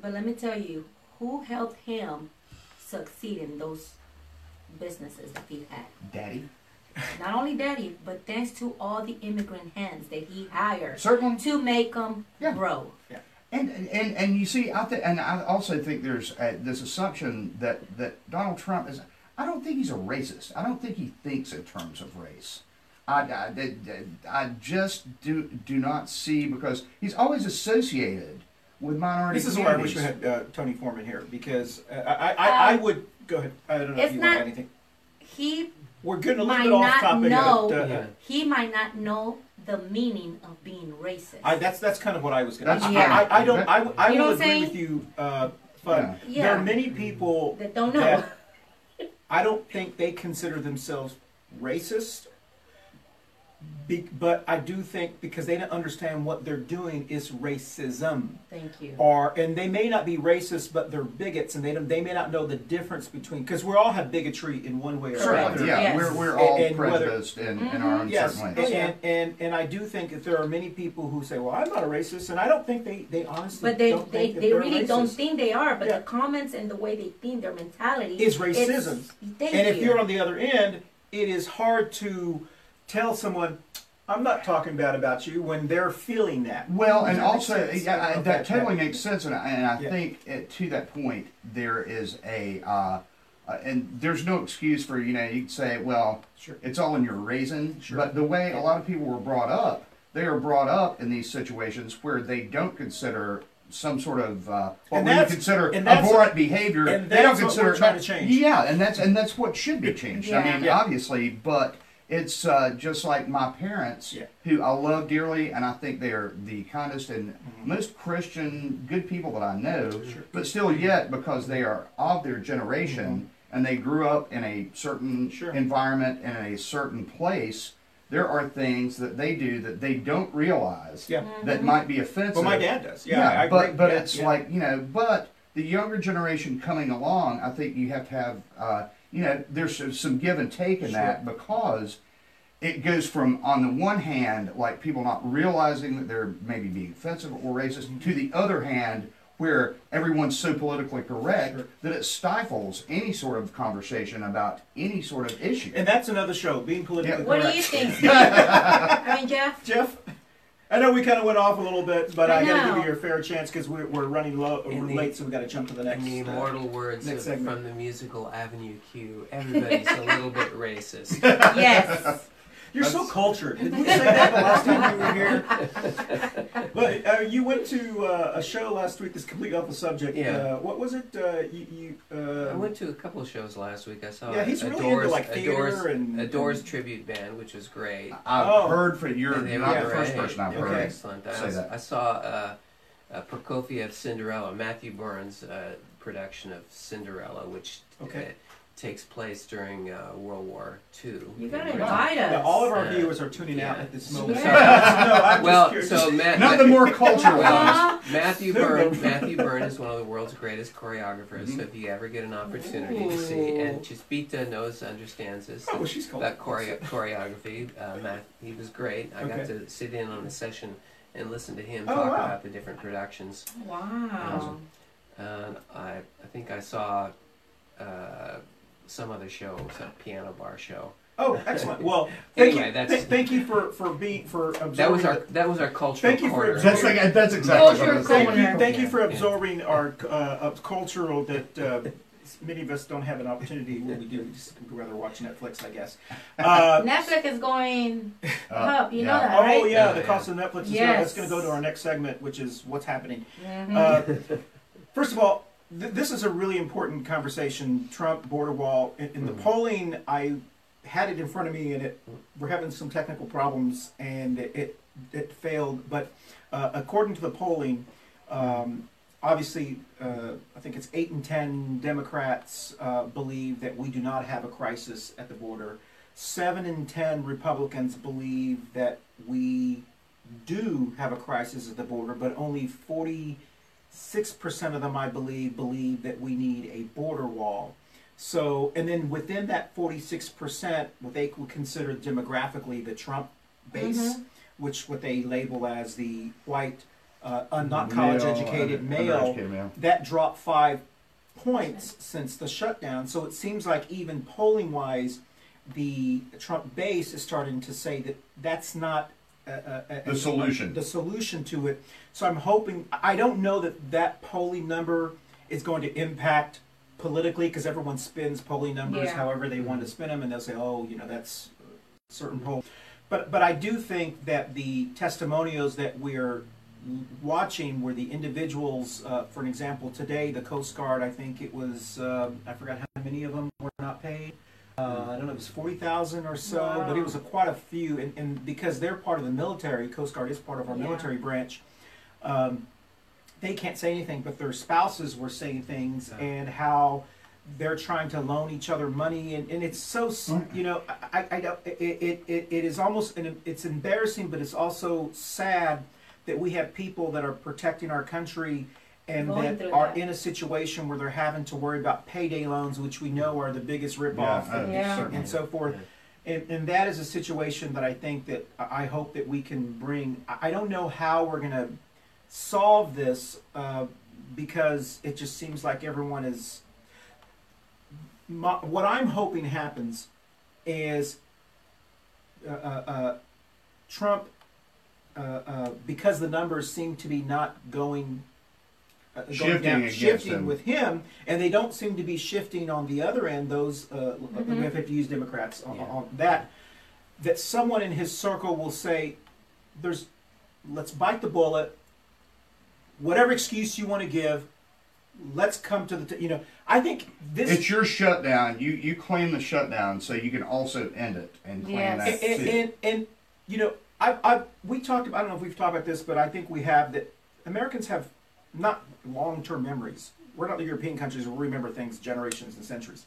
Speaker 2: but let me tell you, who helped him succeed in those businesses that he had?
Speaker 4: Daddy.
Speaker 2: Not only daddy, but thanks to all the immigrant hands that he hired
Speaker 4: Certainly.
Speaker 2: to make them
Speaker 4: Yeah.
Speaker 2: grow.
Speaker 4: And and and you see, I think, and I also think there's uh, this assumption that that Donald Trump is. I don't think he's a racist. I don't think he thinks in terms of race. I, I, I just do do not see because he's always associated with minority.
Speaker 1: This is where I wish we had uh, Tony Foreman here because uh, I, I, I
Speaker 2: Um,
Speaker 1: would go ahead. I don't know if you want
Speaker 2: not-
Speaker 1: add anything.
Speaker 2: He
Speaker 1: We're getting a little bit off topic.
Speaker 2: know.
Speaker 1: uh, uh,
Speaker 3: Yeah.
Speaker 2: he might not know the meaning of being racist.
Speaker 1: I, that's that's kind of what I was going to.
Speaker 4: That's
Speaker 2: Yeah.
Speaker 1: I, I, I don't. I, I
Speaker 2: You know
Speaker 1: will agree
Speaker 2: saying?
Speaker 1: with you, uh, but
Speaker 2: Yeah.
Speaker 1: there are many people
Speaker 2: that don't know.
Speaker 1: that I don't think they consider themselves racist, Be, but I do think because they don't understand what they're doing is racism.
Speaker 2: Thank you.
Speaker 1: Or and they may not be racist, but they're bigots, and they don't, they may not know the difference between because we all have bigotry in one way or
Speaker 4: Certainly,
Speaker 1: another.
Speaker 4: yeah,
Speaker 2: Yes.
Speaker 4: we're, we're all
Speaker 1: And- and whether-
Speaker 4: prejudiced in, in our own
Speaker 1: Yes,
Speaker 4: certain
Speaker 1: and,
Speaker 4: ways.
Speaker 1: and, and and I do think that there are many people who say, "Well, I'm not a racist," and I don't think they they honestly
Speaker 2: But they,
Speaker 1: don't
Speaker 2: they,
Speaker 1: think
Speaker 2: they
Speaker 1: they're
Speaker 2: really
Speaker 1: racist.
Speaker 2: don't think they are, but
Speaker 1: Yeah.
Speaker 2: the comments and the way they think, their mentality
Speaker 1: Is racism.
Speaker 2: Thank
Speaker 1: and
Speaker 2: you.
Speaker 1: if you're on the other end, it is hard to tell someone, "I'm not talking bad about you," when they're feeling that.
Speaker 4: Well,
Speaker 1: Does
Speaker 4: and
Speaker 1: that
Speaker 4: also, yeah,
Speaker 1: I don't
Speaker 4: I,
Speaker 1: know if
Speaker 4: that totally
Speaker 1: that-
Speaker 4: makes sense, and I, and I
Speaker 1: Yeah.
Speaker 4: think it, to that point, there is a, uh, uh, and there's no excuse for you know you could say, well,
Speaker 1: Sure.
Speaker 4: it's all in your raising,
Speaker 1: Sure.
Speaker 4: but the way a lot of people were brought up, they are brought up in these situations where they don't consider some sort of uh, what we consider abhorrent behavior.
Speaker 1: and
Speaker 4: they don't
Speaker 1: that's what
Speaker 4: consider
Speaker 1: we're trying to change.
Speaker 4: Yeah, and that's and that's what should be changed. I mean,
Speaker 1: Yeah.
Speaker 4: obviously, but it's uh, just like my parents,
Speaker 1: Yeah.
Speaker 4: who I love dearly, and I think they are the kindest and
Speaker 1: Mm-hmm.
Speaker 4: most Christian, good people that I know. But still, yet because they are of their generation and they grew up in a certain
Speaker 1: Mm-hmm. Sure.
Speaker 4: environment and in a certain place. There are things that they do that they don't realize
Speaker 1: Yeah.
Speaker 4: that might be offensive.
Speaker 1: Well, my dad does. Yeah, I
Speaker 4: but but
Speaker 1: Yeah,
Speaker 4: it's
Speaker 1: yeah.
Speaker 4: like you know, but the younger generation coming along, I think you have to have, uh, you know, there's some- some give and take in that because it goes from on the one hand, like people not realizing that they're maybe being offensive or racist,
Speaker 1: Mm-hmm.
Speaker 4: to the other hand, where everyone's so politically correct
Speaker 1: Sure.
Speaker 4: that it stifles any sort of conversation about any sort of issue.
Speaker 1: And that's another show, being politically
Speaker 4: Yeah.
Speaker 2: what do
Speaker 1: correct.
Speaker 2: you think? I mean, Jeff.
Speaker 1: Jeff? I know we kind of went off a little bit, but I,
Speaker 2: I
Speaker 1: got to give you your fair chance because we're, we're running low,
Speaker 3: In the-
Speaker 1: late, so we got to jump to the next.
Speaker 3: In the
Speaker 1: uh,
Speaker 3: immortal words
Speaker 1: next
Speaker 3: of, from the musical Avenue Q, everybody's a little bit racist.
Speaker 2: Yes.
Speaker 1: You're so cultured. Did we say that the last time you were here? But uh, you went to uh, a show last week that's completely off the subject.
Speaker 3: Yeah.
Speaker 1: Uh, what was it? Uh, you, you, uh,
Speaker 3: I went to a couple of shows last week. I saw
Speaker 1: Yeah, he's
Speaker 3: a
Speaker 1: really
Speaker 3: Doors,
Speaker 1: into, like,
Speaker 3: a
Speaker 1: theater
Speaker 3: Doors,
Speaker 1: and-
Speaker 3: a Doors tribute band, which was great.
Speaker 4: I've
Speaker 1: Oh.
Speaker 4: heard from you're
Speaker 3: And
Speaker 4: not
Speaker 3: were
Speaker 4: the first person I've
Speaker 3: They were
Speaker 4: heard
Speaker 3: excellent. I,
Speaker 4: say
Speaker 3: was-
Speaker 4: that.
Speaker 3: I saw uh, uh, Prokofiev Cinderella, Matthew Bourne's uh, production of Cinderella, which
Speaker 1: Okay.
Speaker 3: Takes place during uh, World War II.
Speaker 2: You gotta
Speaker 3: in
Speaker 2: invite us.
Speaker 1: yeah, all of our
Speaker 3: Uh,
Speaker 1: viewers are tuning out at this moment.
Speaker 2: Yeah.
Speaker 1: no, I'm just
Speaker 3: Well,
Speaker 1: curious.
Speaker 3: so Matt,
Speaker 4: Nothing more cultural.
Speaker 3: Well, Matthew
Speaker 1: No, no.
Speaker 3: Bourne, Matthew Bourne is one of the world's greatest choreographers.
Speaker 1: Mm-hmm.
Speaker 3: So if you ever get an opportunity to see, and Chispita knows, understands this
Speaker 1: Oh, well, she's called.
Speaker 3: about choreo- choreography. Uh, Matt, he was great. I got
Speaker 1: Okay.
Speaker 3: to sit in on a session and listen to him
Speaker 1: Oh,
Speaker 3: talk
Speaker 1: wow.
Speaker 3: about the different productions.
Speaker 2: Wow.
Speaker 3: And I, I think I saw uh, some other show, some piano bar show.
Speaker 1: Oh, excellent. Well, thank
Speaker 3: Anyway,
Speaker 1: you.
Speaker 3: that's-
Speaker 1: th- thank you for for being for absorbing.
Speaker 3: That was our
Speaker 1: the-
Speaker 3: that was our cultural
Speaker 1: Thank you for
Speaker 3: corner.
Speaker 1: absorbing-
Speaker 4: That's like, that's exactly what I
Speaker 2: Culture
Speaker 4: was
Speaker 1: Thank you, thank you
Speaker 3: Yeah,
Speaker 1: for
Speaker 3: yeah.
Speaker 1: absorbing our uh, uh, cultural that uh, many of us don't have an opportunity. What we do, we just would rather watch Netflix, I guess. Uh,
Speaker 2: Netflix is going
Speaker 4: Uh,
Speaker 2: up. You know that,
Speaker 1: oh
Speaker 2: right?
Speaker 1: yeah,
Speaker 3: Yeah,
Speaker 1: the cost of Netflix. Is
Speaker 2: Yes.
Speaker 1: That's going to go to our next segment, which is what's happening.
Speaker 2: Mhm.
Speaker 1: Uh, first of all, th- this is a really important conversation. Trump border wall. In, in the polling, I had it in front of me, and it we're having some technical problems, and it it, it failed. But uh, according to the polling, um, obviously, uh, I think it's eight and ten Democrats uh, believe that we do not have a crisis at the border. Seven and ten Republicans believe that we do have a crisis at the border, but only forty six percent of them, I believe, believe that we need a border wall. So, and then within that forty-six percent, what they would consider demographically the Trump base, which what they label as the white, uh, un- not college-educated
Speaker 4: Male,
Speaker 1: male,
Speaker 4: male.
Speaker 1: that dropped five points since the shutdown. So it seems like even polling-wise, the Trump base is starting to say that that's not a, a, a,
Speaker 4: The solution.
Speaker 1: The solution to it. So I'm hoping. I don't know that that polling number is going to impact politically because everyone spins polling numbers
Speaker 2: Yeah.
Speaker 1: however they want to spin them, and they'll say, "Oh, you know, that's a certain poll." But but I do think that the testimonials that we're watching were the individuals. Uh, for an example, today the Coast Guard. I think it was. Uh, I forgot how many of them were not paid. Uh, I don't know. It was forty thousand or so, but it was a, quite a few. And, and because they're part of the military, Coast Guard is part of our
Speaker 2: Yeah.
Speaker 1: military branch. Um, they can't say anything, but their spouses were saying things, and how they're trying to loan each other money, and, and it's so you know I, I, I it, it, it, it is almost an, it's embarrassing, but it's also sad that we have people that are protecting our country and
Speaker 2: Going
Speaker 1: that
Speaker 2: through
Speaker 1: are
Speaker 2: that.
Speaker 1: in a situation where they're having to worry about payday loans, which we know are the biggest ripoff
Speaker 4: Yeah, uh,
Speaker 1: and,
Speaker 2: Yeah.
Speaker 4: certainly.
Speaker 1: and so forth. And, and that is a situation that I think that I I hope that we can bring. I I don't know how we're going to solve this uh, because it just seems like everyone is. My, what I'm hoping happens is uh, uh, uh, Trump, uh, uh, because the numbers seem to be not going. Uh, going
Speaker 4: Shifting
Speaker 1: down, shifting
Speaker 4: him.
Speaker 1: with him, and they don't seem to be shifting on the other end. Those uh, we have to use Democrats on,
Speaker 3: Yeah.
Speaker 1: on that. That someone in his circle will say, "There's, let's bite the bullet. Whatever excuse you want to give, let's come to the. T-. You know, I think this.
Speaker 4: It's your shutdown. You you claim the shutdown, so you can also end it and
Speaker 2: Yes.
Speaker 4: claim that
Speaker 1: and, and,
Speaker 4: too.
Speaker 1: and, and, you know, I, I we talked. About, I don't know if we've talked about this, but I think we have that. Americans have not long-term memories. We're not the European countries where we remember things generations and centuries.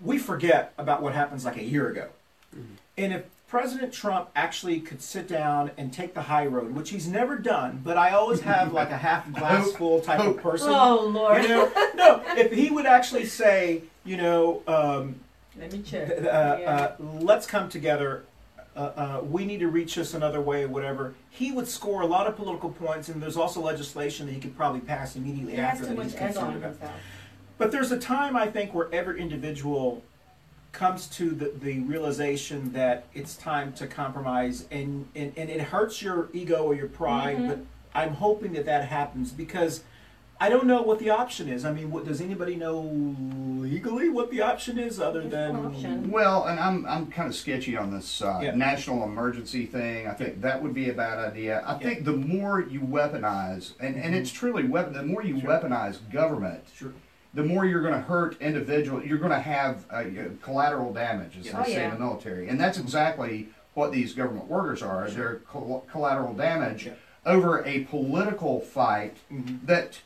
Speaker 1: We forget about what happens like a year ago. And if President Trump actually could sit down and take the high road, which he's never done, but I always have like a half glass full type of person.
Speaker 2: Oh Lord.
Speaker 1: You know, no, if he would actually say, you know, um,
Speaker 2: Let me check.
Speaker 1: uh, uh, let's come together. Uh, uh, we need to reach this another way, or whatever. He would score a lot of political points, and there's also legislation that he could probably pass immediately
Speaker 2: he
Speaker 1: after that he's concerned about.
Speaker 2: himself.
Speaker 1: But there's a time I think where every individual comes to the, the realization that it's time to compromise, and, and, and it hurts your ego or your pride.
Speaker 2: Mm-hmm.
Speaker 1: But I'm hoping that that happens because I don't know what the option is. I mean, what, does anybody know legally what the option is other
Speaker 2: There's
Speaker 1: than
Speaker 2: no option.
Speaker 4: Well, and I'm I'm kind of sketchy on this uh,
Speaker 1: Yeah.
Speaker 4: national emergency thing. I think that would be a bad idea. I think the more you weaponize, and, and it's truly weapon, the more you weaponize government,
Speaker 1: Sure.
Speaker 4: the more you're going to hurt individual. You're going to have uh, collateral damage, as
Speaker 2: Oh,
Speaker 4: they say
Speaker 2: yeah.
Speaker 4: in the military, and that's exactly what these government workers are. They're col- collateral damage
Speaker 1: Yeah.
Speaker 4: over a political fight
Speaker 1: Mhm.
Speaker 4: that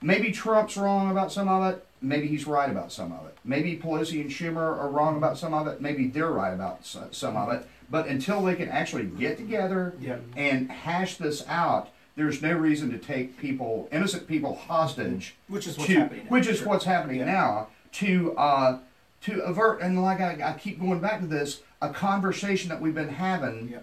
Speaker 4: maybe Trump's wrong about some of it. Maybe he's right about some of it. Maybe Pelosi and Schumer are wrong about some of it. Maybe they're right about some of it. But until they can actually get together
Speaker 1: Yeah.
Speaker 4: and hash this out, there's no reason to take people, innocent people, hostage.
Speaker 1: Which is what's
Speaker 4: to-
Speaker 1: happening now.
Speaker 4: Which is
Speaker 1: Sure.
Speaker 4: what's happening
Speaker 1: Yeah.
Speaker 4: now to uh, to avert. And like I, I keep going back to this, a conversation that we've been having
Speaker 1: Yeah.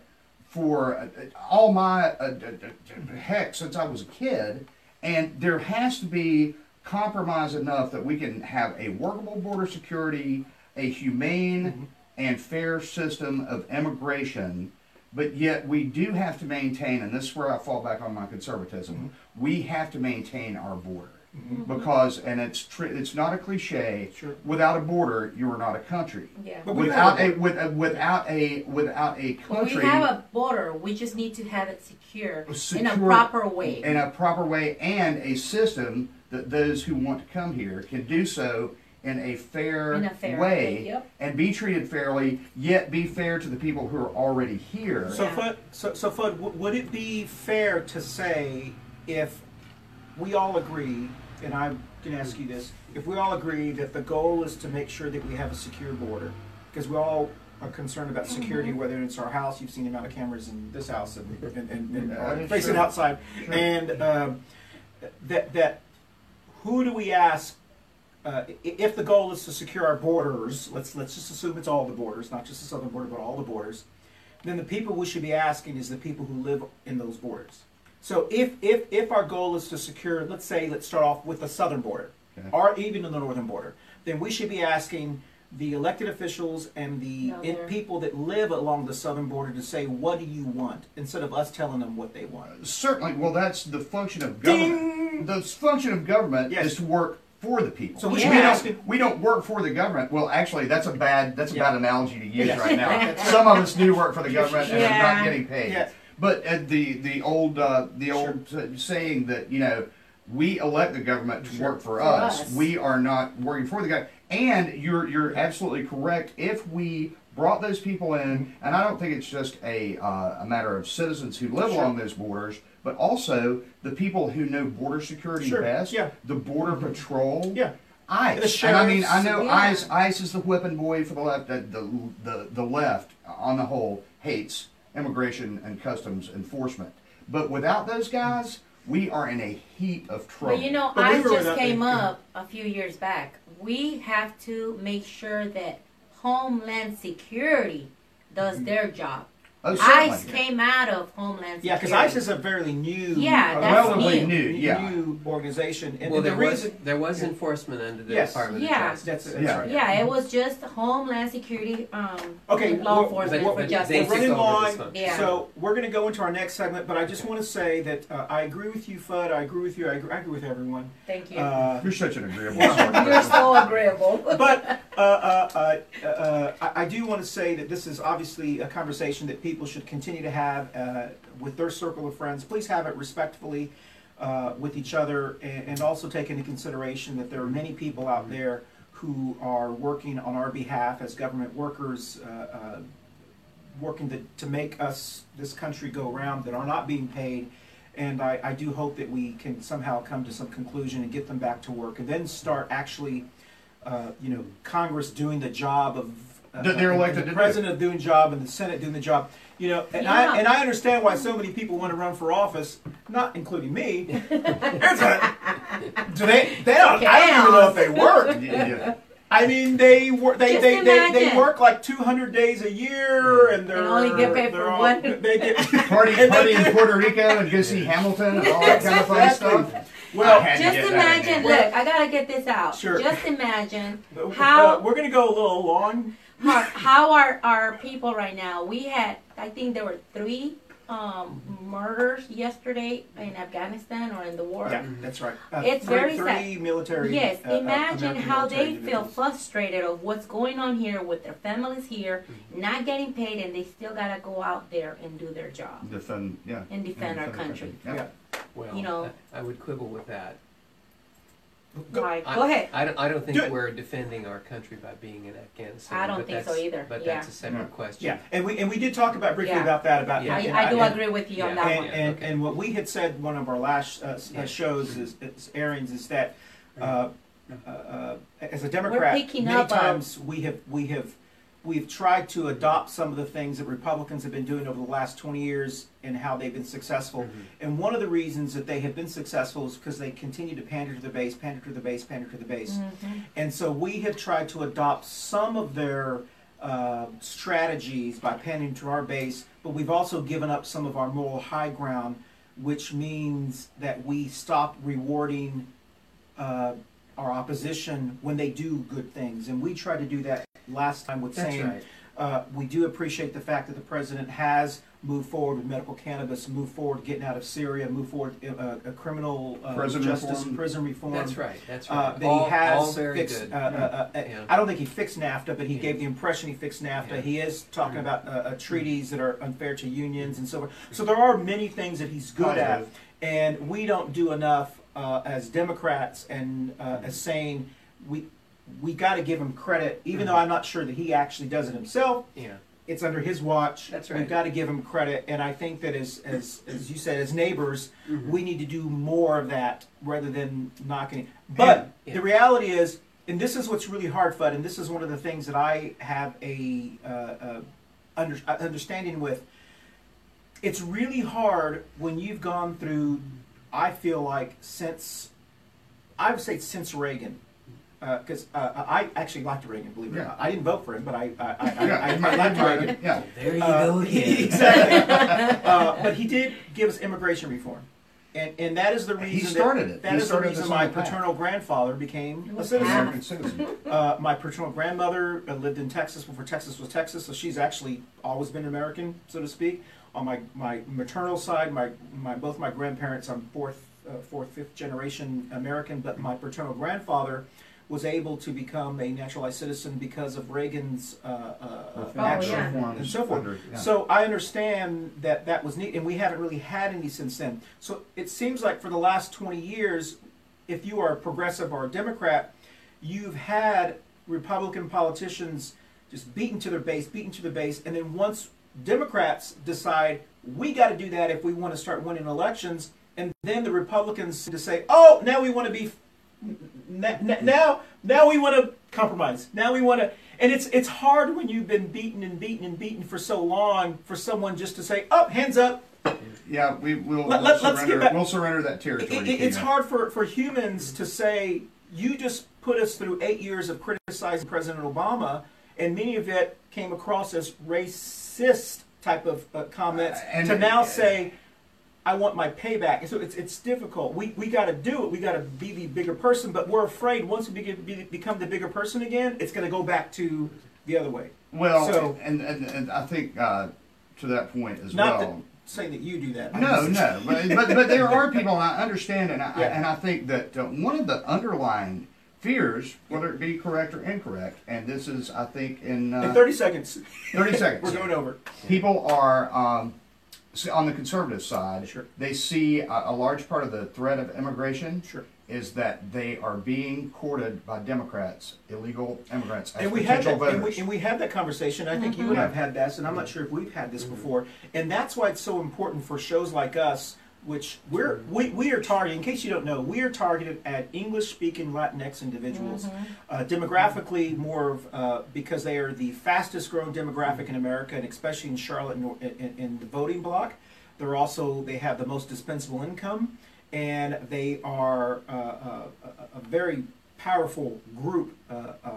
Speaker 4: for uh, all my uh, d- d- heck since I was a kid, and there has to be compromise enough that we can have a workable border security, a humane mm-hmm. and fair system of immigration. But yet we do have to maintain, and this is where I fall back on my conservatism. Mm-hmm. We have to maintain our border because, and it's tr- it's not a cliche.
Speaker 1: Sure.
Speaker 4: Without a border, you are not a country.
Speaker 2: Yeah.
Speaker 1: But we
Speaker 4: Without
Speaker 1: have
Speaker 4: a with, uh, without a without a
Speaker 2: Well,
Speaker 4: country
Speaker 2: we have a border. We just need to have it secure, in a proper way.
Speaker 4: in a proper way and a system that those who want to come here can do so in a fair,
Speaker 2: In a fair
Speaker 4: way
Speaker 2: way, yep.
Speaker 4: and be treated fairly, yet be fair to the people who are already here.
Speaker 1: So,
Speaker 2: Yeah.
Speaker 1: Fudd, so, so Fudd, w- would it be fair to say if we all agree, and I'm going to ask you this, if we all agree that the goal is to make sure that we have a secure border, because we all are concerned about security,
Speaker 2: Mm-hmm.
Speaker 1: whether it's our house, you've seen the amount of cameras in this house and, and, and, and uh, facing
Speaker 4: true.
Speaker 1: outside, and um, that that who do we ask uh, if the goal is to secure our borders, let's let's just assume it's all the borders, not just the southern border, but all the borders. Then the people we should be asking is the people who live in those borders. So if if if our goal is to secure, let's say, let's start off with the southern border,
Speaker 4: Okay.
Speaker 1: or even the northern border, then we should be asking the elected officials and the
Speaker 2: No,
Speaker 1: in-
Speaker 2: they're-
Speaker 1: people that live along the southern border to say, what do you want, instead of us telling them what they want.
Speaker 4: Uh, certainly, well, that's the function of government. The function of government
Speaker 1: Yes.
Speaker 4: is to work for the people.
Speaker 1: So we
Speaker 4: we,
Speaker 1: should be
Speaker 4: don't,
Speaker 1: asking-
Speaker 4: we don't work for the government. Well, actually, that's a bad that's a
Speaker 1: Yeah.
Speaker 4: bad analogy to use
Speaker 1: Yes.
Speaker 4: right now. Some of us do work for the government and are
Speaker 2: Yeah.
Speaker 4: not getting paid.
Speaker 1: Yeah.
Speaker 4: But uh, the the old uh, the old saying that you know we elect the government to work for,
Speaker 2: For
Speaker 4: us.
Speaker 2: us.
Speaker 4: We are not working for the government. And you're you're absolutely correct. If we brought those people in, and I don't think it's just a uh, a matter of citizens who live
Speaker 1: Sure.
Speaker 4: along those borders, but also the people who know border security
Speaker 1: Sure.
Speaker 4: best.
Speaker 1: Yeah.
Speaker 4: The border patrol.
Speaker 1: Yeah.
Speaker 4: ICE. And I mean, I know
Speaker 2: Yeah.
Speaker 4: ICE. ICE is the whipping boy for the left. The, the the the left, on the whole, hates immigration and customs enforcement. But without those guys, we are in a heap of trouble.
Speaker 2: But you know,
Speaker 1: But
Speaker 2: I
Speaker 1: were
Speaker 2: just came
Speaker 1: yeah.
Speaker 2: up a few years back. We have to make sure that Homeland Security does mm-hmm. their job.
Speaker 4: Oh, certainly.
Speaker 2: ICE came out of Homeland Security.
Speaker 1: Yeah, because ICE is a fairly new,
Speaker 2: Yeah, that's
Speaker 4: relatively
Speaker 2: new.
Speaker 4: new. Yeah.
Speaker 1: new organization. And,
Speaker 3: Well,
Speaker 1: and the
Speaker 3: there was
Speaker 1: reason,
Speaker 3: there was enforcement under the
Speaker 1: Yes.
Speaker 3: Department
Speaker 2: Yeah.
Speaker 3: of Justice.
Speaker 1: that's, that's
Speaker 4: Yeah.
Speaker 1: right.
Speaker 2: Yeah, it was just Homeland Security, um,
Speaker 1: Okay,
Speaker 2: law
Speaker 1: well,
Speaker 2: enforcement
Speaker 1: well,
Speaker 2: for
Speaker 1: but
Speaker 2: justice.
Speaker 3: they
Speaker 1: We're
Speaker 3: took
Speaker 1: running
Speaker 3: over
Speaker 1: long,
Speaker 3: this.
Speaker 2: Yeah.
Speaker 1: so we're going to go into our next segment. But I just want to say that uh, I agree with you, Fudd. I agree with you. I agree, I agree with everyone.
Speaker 2: Thank you.
Speaker 1: Uh,
Speaker 4: You're such an agreeable sort of
Speaker 2: You're
Speaker 4: person.
Speaker 2: so agreeable.
Speaker 1: but uh, uh, uh, uh, I, I do want to say that this is obviously a conversation that people should continue to have uh, with their circle of friends. Please have it respectfully uh, with each other, and, and also take into consideration that there are many people out there who are working on our behalf as government workers. Uh, uh, working to, to make us this country go around that are not being paid and I, I do hope that we can somehow come to some conclusion and get them back to work and then start actually uh, you know Congress doing the job of
Speaker 4: they're elected
Speaker 1: the
Speaker 4: to do.
Speaker 1: president doing the job and the Senate doing the job you know and
Speaker 2: Yeah.
Speaker 1: I and I understand why so many people want to run for office not including me It's a- do they they don't I don't even know if they work
Speaker 4: Yeah, yeah.
Speaker 1: I mean, they work. They they, they, they work like two hundred days a year, and they're
Speaker 2: And only get paid for
Speaker 1: all-
Speaker 2: one.
Speaker 1: They get
Speaker 4: Party, party in Puerto Rico and go see Hamilton and all that kind of fun stuff.
Speaker 1: Well,
Speaker 4: I had to
Speaker 2: Just
Speaker 4: get that in
Speaker 2: imagine, look, I gotta get this out.
Speaker 1: Sure.
Speaker 2: Just imagine
Speaker 1: uh,
Speaker 2: how
Speaker 1: we're gonna go a little long.
Speaker 2: How, how are our people right now? We had, I think there were three um, murders yesterday in Afghanistan or in the war.
Speaker 1: Yeah, that's right. Uh,
Speaker 2: It's
Speaker 1: three,
Speaker 2: very
Speaker 1: three military.
Speaker 2: Yes,
Speaker 1: uh, uh,
Speaker 2: imagine
Speaker 1: American
Speaker 2: how
Speaker 1: military
Speaker 2: they feel frustrated of what's going on here with their families here,
Speaker 1: Mm-hmm.
Speaker 2: not getting paid, and they still gotta go out there and do their job
Speaker 4: Defend, yeah.
Speaker 2: and defend our country.
Speaker 4: Yeah.
Speaker 1: Yeah.
Speaker 3: Well,
Speaker 2: You know-
Speaker 3: I, I would quibble with that.
Speaker 2: Right,
Speaker 3: I,
Speaker 2: go ahead.
Speaker 3: I don't, I don't think
Speaker 1: Do it.
Speaker 3: we're defending our country by being in Afghanistan.
Speaker 2: I don't
Speaker 3: but
Speaker 2: think so either,
Speaker 3: But
Speaker 2: yeah.
Speaker 3: that's a separate
Speaker 4: Yeah.
Speaker 3: question.
Speaker 1: Yeah, and we and we did talk about briefly
Speaker 2: Yeah.
Speaker 1: about that about
Speaker 3: Yeah.
Speaker 2: I, I do
Speaker 1: and-
Speaker 2: agree with you on
Speaker 3: Yeah.
Speaker 2: that
Speaker 1: and,
Speaker 2: one.
Speaker 1: and,
Speaker 3: Okay.
Speaker 1: and what we had said one of our last uh, s- uh,
Speaker 3: Yeah.
Speaker 1: shows is, is airings is that uh, uh, uh, as a Democrat,
Speaker 2: picking
Speaker 1: many
Speaker 2: up on-
Speaker 1: times we have we have we've tried to adopt some of the things that Republicans have been doing over the last 20 years and how they've been successful.
Speaker 3: Mm-hmm.
Speaker 1: And one of the reasons that they have been successful is because they continue to pander to the base, pander to the base, pander to the base.
Speaker 2: Mm-hmm.
Speaker 1: And so we have tried to adopt some of their uh, strategies by pandering to our base, but we've also given up some of our moral high ground, which means that we stop rewarding uh, our opposition when they do good things. And we tried to do that last time with
Speaker 3: That's
Speaker 1: saying
Speaker 3: right.
Speaker 1: uh, we do appreciate the fact that the president has moved forward with medical cannabis, moved forward getting out of Syria, moved forward uh, a criminal uh,
Speaker 4: Prison
Speaker 1: justice,
Speaker 4: reform.
Speaker 1: prison reform.
Speaker 3: That's right. That's
Speaker 1: Uh,
Speaker 3: right.
Speaker 1: that
Speaker 3: all,
Speaker 1: he has
Speaker 3: all very
Speaker 1: fixed.
Speaker 3: good.
Speaker 1: Uh, uh, uh,
Speaker 3: Yeah.
Speaker 1: I don't think he fixed NAFTA, but he
Speaker 3: Yeah.
Speaker 1: gave the impression he fixed NAFTA.
Speaker 3: Yeah.
Speaker 1: He is talking about uh, uh, treaties that are unfair to unions and so forth. So there are many things that he's good at, and we don't do enough uh, as Democrats and uh, as saying we we got to give him credit, even though I'm not sure that he actually does it himself.
Speaker 3: yeah.
Speaker 1: It's under his watch.
Speaker 3: That's right.
Speaker 1: We've got to give him credit, and I think that as as as you said, as neighbors,
Speaker 3: Mm-hmm.
Speaker 1: we need to do more of that rather than knocking it. But
Speaker 3: Yeah.
Speaker 1: the reality is, and this is what's really hard, Fudd, and this is one of the things that I have a uh, uh, under, uh, understanding with. It's really hard when you've gone through. I feel like since I would say since Reagan, because uh, I actually liked Reagan. Believe it or not, I didn't vote for him, but I I, I, I,
Speaker 4: Yeah,
Speaker 1: I,
Speaker 4: you might-
Speaker 1: I liked Reagan.
Speaker 4: Yeah.
Speaker 3: There you
Speaker 1: Uh,
Speaker 3: go again.
Speaker 1: exactly. uh, but he did give us immigration reform, and and that is the reason
Speaker 4: He
Speaker 1: that-
Speaker 4: started it.
Speaker 1: That
Speaker 4: He
Speaker 1: is the reason my
Speaker 4: on the path.
Speaker 1: paternal grandfather became a citizen.
Speaker 4: American citizen.
Speaker 1: Uh, my paternal grandmother uh, lived in Texas before Texas was Texas, so she's actually always been American, so to speak. On my, my maternal side, my, my both my grandparents, I'm fourth, uh, fourth, fifth generation American, but my paternal grandfather was able to become a naturalized citizen because of Reagan's uh, uh,
Speaker 4: Oh,
Speaker 1: action
Speaker 2: yeah.
Speaker 1: and so forth.
Speaker 4: Under- yeah.
Speaker 1: So I understand that that was neat, and we haven't really had any since then. So it seems like for the last 20 years, if you are a progressive or a Democrat, you've had Republican politicians just beaten to their base, beaten to the base, and then once Democrats decide we got to do that if we want to start winning elections, and then the Republicans to say, oh, now we want to be now now we want to compromise. Now we want to, and it's it's hard when you've been beaten and beaten and beaten for so long for someone just to say, "Oh, hands up."
Speaker 4: Yeah, we will
Speaker 1: Let-
Speaker 4: we'll
Speaker 1: let-
Speaker 4: surrender.
Speaker 1: back-
Speaker 4: We'll surrender that territory.
Speaker 1: it-
Speaker 4: to
Speaker 1: it's hard for for humans to say, "You just put us through eight years of criticizing President Obama," and many of it came across as racist type of uh, comments.
Speaker 4: Uh,
Speaker 1: to now say. I want my payback. So it's it's difficult. We we got to do it. We got to be the bigger person, but we're afraid once we be, be, become the bigger person again, it's going to go back to the other way.
Speaker 4: Well,
Speaker 1: So-
Speaker 4: and, and and I think uh, to that point as
Speaker 1: Not
Speaker 4: well.
Speaker 1: that saying that you do that.
Speaker 4: No, no, but, but but there are people, and I understand, and I
Speaker 1: Yeah.
Speaker 4: and I think that uh, one of the underlying fears, whether it be correct or incorrect, and this is, I think, in, uh,
Speaker 1: In thirty seconds,
Speaker 4: 30 seconds,
Speaker 1: we're going over.
Speaker 4: people are um, on the conservative side.
Speaker 1: Sure.
Speaker 4: They see a, a large part of the threat of immigration.
Speaker 1: Sure.
Speaker 4: Is that they are being courted by Democrats, illegal immigrants, as
Speaker 1: and we had that, and we, and we had that conversation. I think you and I have had this, and I'm not sure if we've had this before. And that's why it's so important for shows like us, which we're we, we are targeting. In case you don't know, we are targeted at English-speaking Latinx individuals, uh, demographically more of, uh, because they are the fastest-growing demographic in America, and especially in Charlotte and in, in, the voting bloc. They're also they have the most dispensable income, and they are uh, uh, a, a very powerful group. Uh, uh,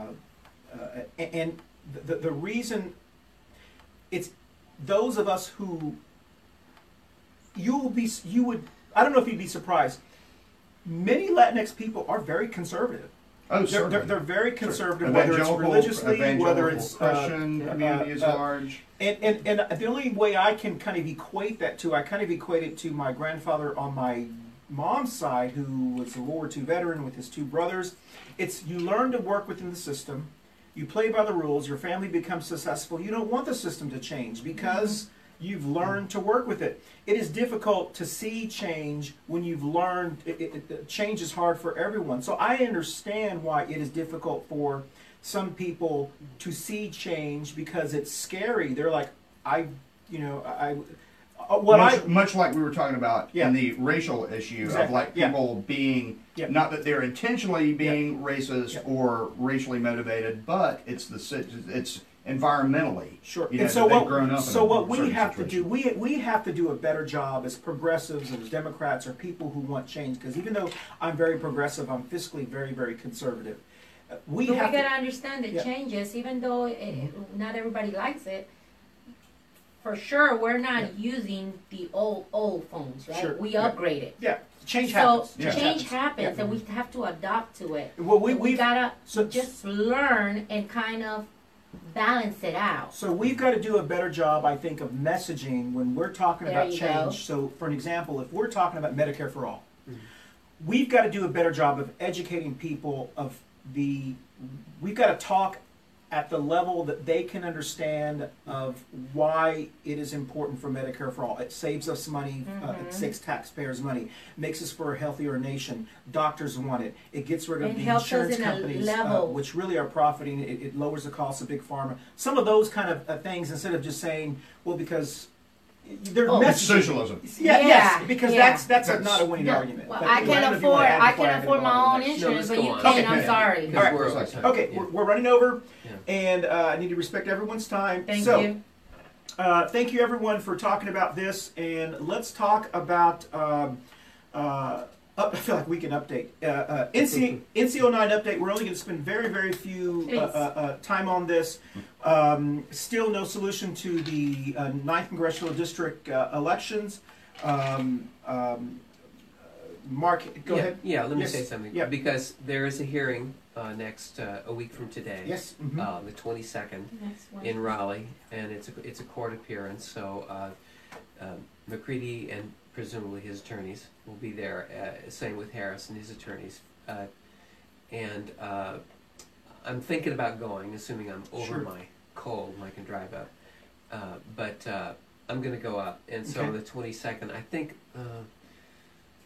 Speaker 1: uh, and the, the reason it's those of us who you will be you would I don't know if you'd be surprised. Many Latinx people are very conservative.
Speaker 4: oh,
Speaker 1: They're, they're, they're very conservative, whether it's religiously, whether it's uh,
Speaker 4: Christian
Speaker 1: uh,
Speaker 4: community is
Speaker 1: uh,
Speaker 4: large.
Speaker 1: and, and, and the only way I can kind of equate that to, I kind of equate it to my grandfather on my mom's side, who was a World War II veteran with his two brothers. It's you learn to work within the system, you play by the rules, your family becomes successful. You don't want the system to change because you've learned to work with it. It is difficult to see change when you've learned. It, it, it, change is hard for everyone. So I understand why it is difficult for some people to see change because it's scary. They're like, I, you know, I. Uh, what
Speaker 4: much,
Speaker 1: I
Speaker 4: much like we were talking about
Speaker 1: Yeah.
Speaker 4: in the racial issue
Speaker 1: Exactly.
Speaker 4: of like
Speaker 1: Yeah.
Speaker 4: people being
Speaker 1: Yeah.
Speaker 4: not that they're intentionally being racist
Speaker 1: Yeah.
Speaker 4: or racially motivated, but it's the it's environmentally.
Speaker 1: Sure.
Speaker 4: You know,
Speaker 1: and so what,
Speaker 4: grown up
Speaker 1: so what we
Speaker 4: certain
Speaker 1: have to do, we we have to do a better job as progressives, as Democrats, or people who want change. Because even though I'm very progressive, I'm fiscally very, very conservative. Uh, We
Speaker 2: But we
Speaker 1: have
Speaker 2: gotta
Speaker 1: to.
Speaker 2: understand the
Speaker 1: Yeah.
Speaker 2: changes, even though it, not everybody likes it. For sure, we're not using the old old phones, right?
Speaker 1: Sure.
Speaker 2: We
Speaker 1: Yeah.
Speaker 2: upgrade it.
Speaker 1: Yeah, change
Speaker 2: so
Speaker 1: happens.
Speaker 4: Yeah.
Speaker 2: change
Speaker 1: happens.
Speaker 2: happens,
Speaker 1: Yeah.
Speaker 2: and we have to adapt to it.
Speaker 1: Well, we
Speaker 2: we
Speaker 1: we
Speaker 2: gotta
Speaker 1: so-
Speaker 2: just learn and kind of balance it out.
Speaker 1: So we've got to do a better job, I think, of messaging when we're talking
Speaker 2: There
Speaker 1: about
Speaker 2: you
Speaker 1: change.
Speaker 2: go.
Speaker 1: So, for an example, if we're talking about Medicare for all, we've got to do a better job of educating people of the. We've got to talk at the level that they can understand of why it is important for Medicare for all. It saves us money, uh,
Speaker 2: Mm-hmm.
Speaker 1: it saves taxpayers money, makes us for a healthier nation. Doctors want it. It gets rid of
Speaker 2: It
Speaker 1: the insurance
Speaker 2: in a
Speaker 1: companies, uh, which really are profiting. It, it lowers the cost of big pharma. Some of those kind of uh, things, instead of just saying, well, because they're
Speaker 2: Oh.
Speaker 1: messaging.
Speaker 4: It's socialism.
Speaker 1: Yeah,
Speaker 2: Yeah,
Speaker 1: yes, because
Speaker 2: yeah.
Speaker 1: that's that's, a,
Speaker 4: That's-
Speaker 1: not a winning
Speaker 2: No,
Speaker 1: argument.
Speaker 2: Well, I can
Speaker 1: ahead if you wanna
Speaker 2: afford. I can
Speaker 1: get
Speaker 2: afford my own
Speaker 1: the next.
Speaker 3: No,
Speaker 2: insurance, but you can't.
Speaker 4: Okay.
Speaker 2: I'm sorry.
Speaker 1: All right.
Speaker 3: we're
Speaker 4: like-
Speaker 1: Okay,
Speaker 3: Yeah.
Speaker 1: we're, we're running over,
Speaker 3: Yeah.
Speaker 1: And uh, I need to respect everyone's time.
Speaker 2: Thank
Speaker 1: so,
Speaker 2: you.
Speaker 1: Uh, thank you everyone for talking about this, and let's talk about. Um, uh, up, I feel like we can update uh, uh, NC NCO9 update. We're only going to spend very very few uh, uh, uh, time on this. Um, still no solution to the uh, 9th congressional district uh, elections. Um, um, uh, Mark, go
Speaker 3: yeah,
Speaker 1: ahead.
Speaker 3: Yeah, let me
Speaker 1: Yes.
Speaker 3: say something.
Speaker 1: Yeah.
Speaker 3: Because there is a hearing uh, next uh, a week from today.
Speaker 1: Yes. mhm.
Speaker 3: Uh, the 22nd
Speaker 2: Next one.
Speaker 3: in Raleigh, and it's a it's a court appearance. So uh, um, McCready and presumably his attorneys will be there. Uh, same with Harris and his attorneys. Uh, and uh, I'm thinking about going, assuming I'm over
Speaker 1: Sure.
Speaker 3: my cold and I can drive up. Uh, but uh, I'm going to go up, and so
Speaker 1: Okay.
Speaker 3: the 22nd, I think. Uh,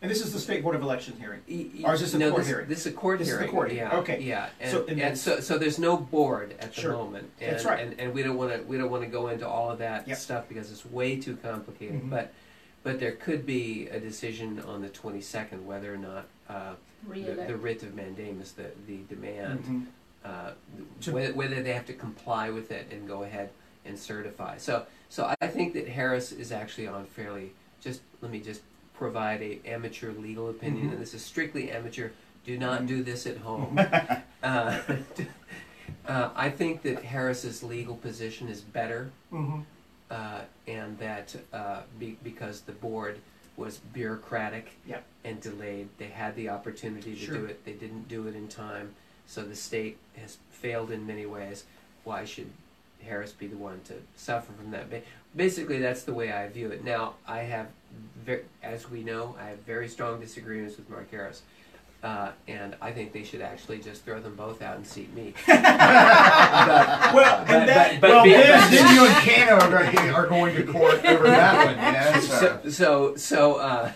Speaker 1: And this is the state board of election hearing.
Speaker 3: Y- y-
Speaker 1: Or is this a
Speaker 3: no,
Speaker 1: court
Speaker 3: this,
Speaker 1: hearing?
Speaker 3: This is a court
Speaker 1: This is the
Speaker 3: hearing.
Speaker 1: court hearing.
Speaker 3: Yeah.
Speaker 1: Okay.
Speaker 3: Yeah. And
Speaker 1: So-
Speaker 3: so,
Speaker 1: and
Speaker 3: and,
Speaker 1: that's-
Speaker 3: so, so there's no board at the
Speaker 1: Sure.
Speaker 3: moment. And,
Speaker 1: That's right.
Speaker 3: And, and we don't want to we don't want to go into all of that
Speaker 1: Yep.
Speaker 3: stuff because it's way too complicated.
Speaker 1: Mhm.
Speaker 3: But but there could be a decision on the 22nd whether or not uh, the, the writ of mandamus, the the demand,
Speaker 1: Mhm.
Speaker 3: uh,
Speaker 1: To-
Speaker 3: whether, whether they have to comply with it and go ahead and certify. So so I think that Harris is actually on fairly. Just let me just provide a amateur legal opinion,
Speaker 1: Mhm.
Speaker 3: and this is strictly amateur. Do not do this at home. uh, uh, I think that Harris's legal position is better
Speaker 1: Mhm.
Speaker 3: uh, and that uh, be, because the board was bureaucratic
Speaker 1: Yeah.
Speaker 3: and delayed, they had the opportunity to
Speaker 1: Sure.
Speaker 3: do it. They didn't do it in time, so the state has failed in many ways. Why should Harris be the one to suffer from that? Basically, that's the way I view it. Now, I have, ver- as we know, I have very strong disagreements with Mark Harris. Uh, and I think they should actually just throw them both out and seat me.
Speaker 1: Well,
Speaker 3: But-
Speaker 1: and that,
Speaker 3: but- but
Speaker 4: well,
Speaker 3: be-
Speaker 4: then, then you and Cano are going, are going to court over that one, you know. So.
Speaker 3: so so so uh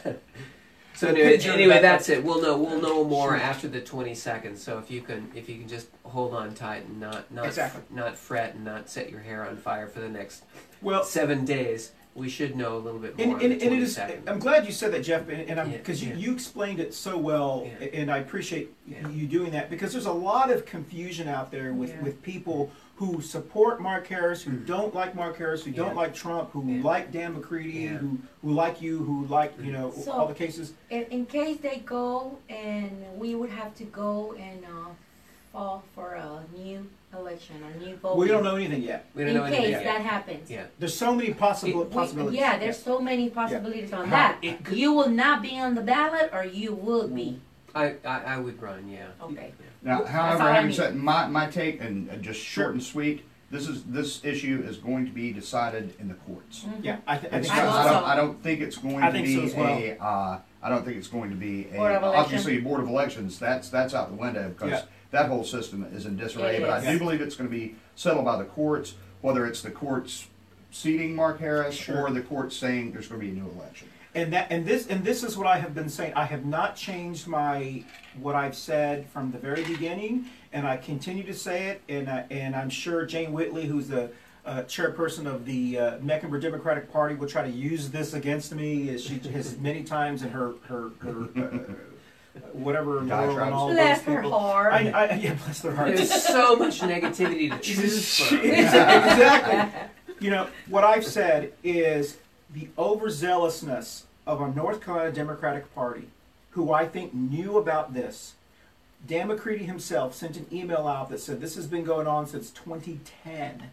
Speaker 3: so anyway, anyway that's it we'll know we'll know more
Speaker 1: Sure.
Speaker 3: after the 22nd so if you can if you can just hold on tight and not not
Speaker 1: Exactly.
Speaker 3: not fret and not set your hair on fire for the next
Speaker 1: well,
Speaker 3: seven days we should know a little bit more
Speaker 1: and,
Speaker 3: on the
Speaker 1: and it is. I'm glad you said that, Jeff, and, and
Speaker 3: Yeah,
Speaker 1: because
Speaker 3: yeah.
Speaker 1: you, you explained it so well,
Speaker 3: Yeah.
Speaker 1: and I appreciate
Speaker 3: Yeah.
Speaker 1: you doing that because there's a lot of confusion out there with
Speaker 3: Yeah.
Speaker 1: with people who support Mark Harris, who don't like Mark Harris, who
Speaker 3: Yeah.
Speaker 1: don't like Trump, who
Speaker 3: Yeah.
Speaker 1: like Dan McCready,
Speaker 3: Yeah.
Speaker 1: who who like you, who like you know
Speaker 2: So-
Speaker 1: all the cases.
Speaker 2: In, in case they go and we would have to go and uh, fall for a new election or new vote.
Speaker 1: We don't know anything yet.
Speaker 3: we don't
Speaker 2: in
Speaker 3: know anything
Speaker 2: case
Speaker 3: yet.
Speaker 2: that happens.
Speaker 3: yeah
Speaker 1: There's so many possible
Speaker 2: We-
Speaker 1: possibilities.
Speaker 2: yeah, there's so many possibilities on
Speaker 1: How-
Speaker 2: that.
Speaker 1: it could-
Speaker 2: you will not be on the ballot, or you will be.
Speaker 3: I, I i would run yeah
Speaker 2: Okay.
Speaker 4: Now, however,
Speaker 2: all I
Speaker 4: having
Speaker 2: need.
Speaker 4: said my, my take and uh, just
Speaker 1: Sure.
Speaker 4: short and sweet, this is this issue is going to be decided in the courts.
Speaker 1: Yeah, I, th- I
Speaker 4: It's
Speaker 1: think
Speaker 4: not-
Speaker 2: I
Speaker 4: I,
Speaker 2: also-
Speaker 4: don't, I don't think it's going
Speaker 1: I
Speaker 4: to
Speaker 1: think
Speaker 4: be
Speaker 1: so as well.
Speaker 4: a. Uh, I don't think it's going to be a.
Speaker 2: Board of Election.
Speaker 4: obviously, board of elections. That's that's out the window because
Speaker 1: Yeah.
Speaker 4: That whole system is in disarray.
Speaker 2: It
Speaker 4: but I do believe it's going to be settled by the courts, whether it's the courts seating Mark Harris
Speaker 1: Sure.
Speaker 4: or the courts saying there's going to be a new election.
Speaker 1: and that and this and this is what I have been saying. I have not changed my what I've said from the very beginning, and I continue to say it. And I, and I'm sure Jane Whitley, who's the uh, chairperson of the uh, Mecklenburg Democratic Party, will try to use this against me, as she has many times in her her her. Uh, whatever
Speaker 4: Diatribes.
Speaker 1: and all
Speaker 2: Bless
Speaker 1: those
Speaker 2: her
Speaker 1: people.
Speaker 2: heart.
Speaker 1: I, I, yeah, bless their hearts.
Speaker 3: there's so much negativity to choose from
Speaker 1: exactly. You know, what I've said is the overzealousness of a North Carolina Democratic Party, who I think knew about this. Dan McCready himself sent an email out that said this has been going on since 2010.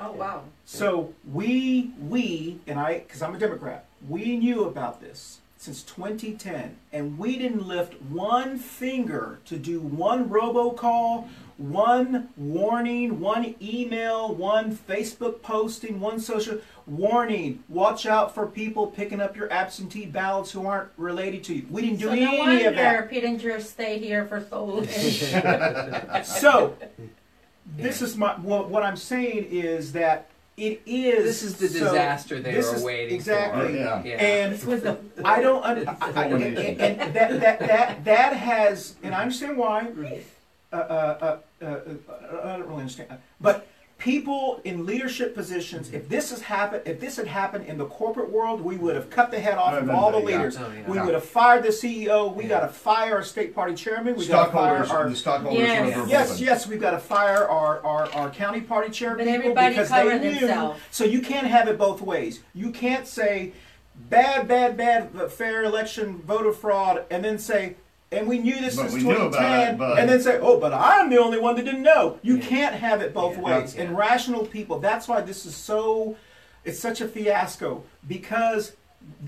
Speaker 2: Oh wow.
Speaker 1: So we, we, and I, because I'm a Democrat, we knew about this since 2010, and we didn't lift one finger to do one robocall, one warning, one email, one Facebook posting, one social warning. Watch out for people picking up your absentee ballots who aren't related to you. We didn't do
Speaker 2: so
Speaker 1: any
Speaker 2: no wonder
Speaker 1: of that.
Speaker 2: Pittenger stayed here for so long.
Speaker 1: So, this is my what, what I'm saying is that it is.
Speaker 3: This is the
Speaker 1: so-
Speaker 3: disaster they
Speaker 1: this
Speaker 3: were waiting
Speaker 1: exactly.
Speaker 3: for.
Speaker 4: Yeah.
Speaker 3: Yeah.
Speaker 1: And
Speaker 2: this was the
Speaker 1: I don't. Un- I, I, and, and that, that that that has, and I understand why. Uh, uh, uh, uh, I don't really understand, but people in leadership positions, if this has happened, if this had happened in the corporate world, we would have cut the head off of all the
Speaker 4: Yeah.
Speaker 1: leaders.
Speaker 3: Oh, yeah.
Speaker 1: We
Speaker 4: Yeah.
Speaker 1: would have fired the CEO. We
Speaker 3: Yeah.
Speaker 1: got to fire our state party chairman. We got to fire our
Speaker 4: the stockholders
Speaker 2: Yes.
Speaker 4: were
Speaker 1: Yes, yes, we've got to fire our, our, our county party chairman.
Speaker 2: But everybody
Speaker 1: because they knew.
Speaker 2: themselves.
Speaker 1: So you can't have it both ways. You can't say bad, bad, bad, fair election, voter fraud, and then say, and we knew this
Speaker 4: But
Speaker 1: since
Speaker 4: we knew about
Speaker 1: 2010,
Speaker 4: it,
Speaker 1: and then say, oh, but I'm the only one that didn't know. You
Speaker 3: Yeah.
Speaker 1: can't have it both
Speaker 3: Yeah.
Speaker 1: ways.
Speaker 3: Yeah.
Speaker 1: And rational people, that's why this is so, it's such a fiasco because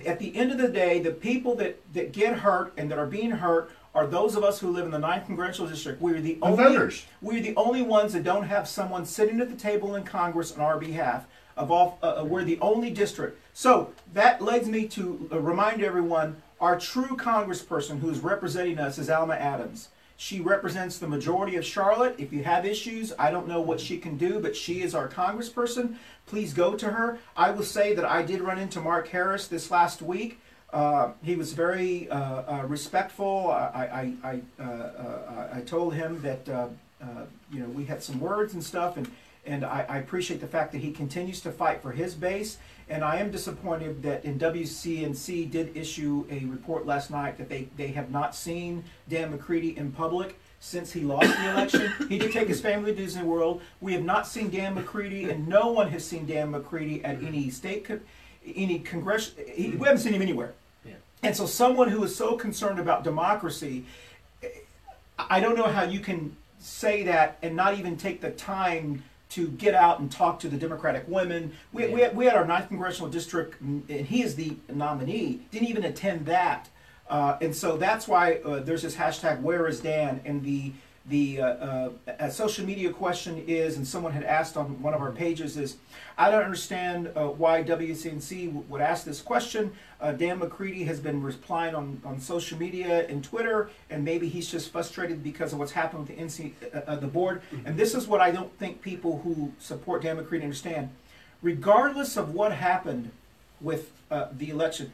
Speaker 1: at the end of the day, the people that, that get hurt and that are being hurt are those of us who live in the 9th congressional district. We're the
Speaker 4: The
Speaker 1: only
Speaker 4: voters.
Speaker 1: we're the only ones that don't have someone sitting at the table in Congress on our behalf. Of all, uh, uh, we're the only district. So that leads me to uh, remind everyone: our true Congressperson who's representing us is Alma Adams. She represents the majority of Charlotte. If you have issues, I don't know what she can do, but she is our Congressperson. Please go to her. I will say that I did run into Mark Harris this last week. Uh, he was very uh, uh, respectful. I, I, I, uh, uh, I told him that uh, uh, you know we had some words and stuff, and and I, I appreciate the fact that he continues to fight for his base. And I am disappointed that in WCNC did issue a report last night that they, they have not seen Dan McCready in public since he lost the election. he did take his family to Disney World. We have not seen Dan McCready, and no one has seen Dan McCready at any state, co- any congress. He, we haven't seen him anywhere.
Speaker 3: Yeah.
Speaker 1: And so, someone who is so concerned about democracy, I don't know how you can say that and not even take the time to get out and talk to the Democratic women. We, we, had, we had our ninth congressional district, and he is the nominee. Didn't even attend that, uh, and so that's why uh, there's this hashtag Where is Dan? And the the uh, uh, social media question is, and someone had asked on one of our pages is, I don't understand uh, why WCNC w- would ask this question. Uh, Dan McCready has been replying on, on social media and Twitter, and maybe he's just frustrated because of what's happened with the NC, uh, uh, the board. And this is what I don't think people who support Dan McCready understand. Regardless of what happened with uh, the election,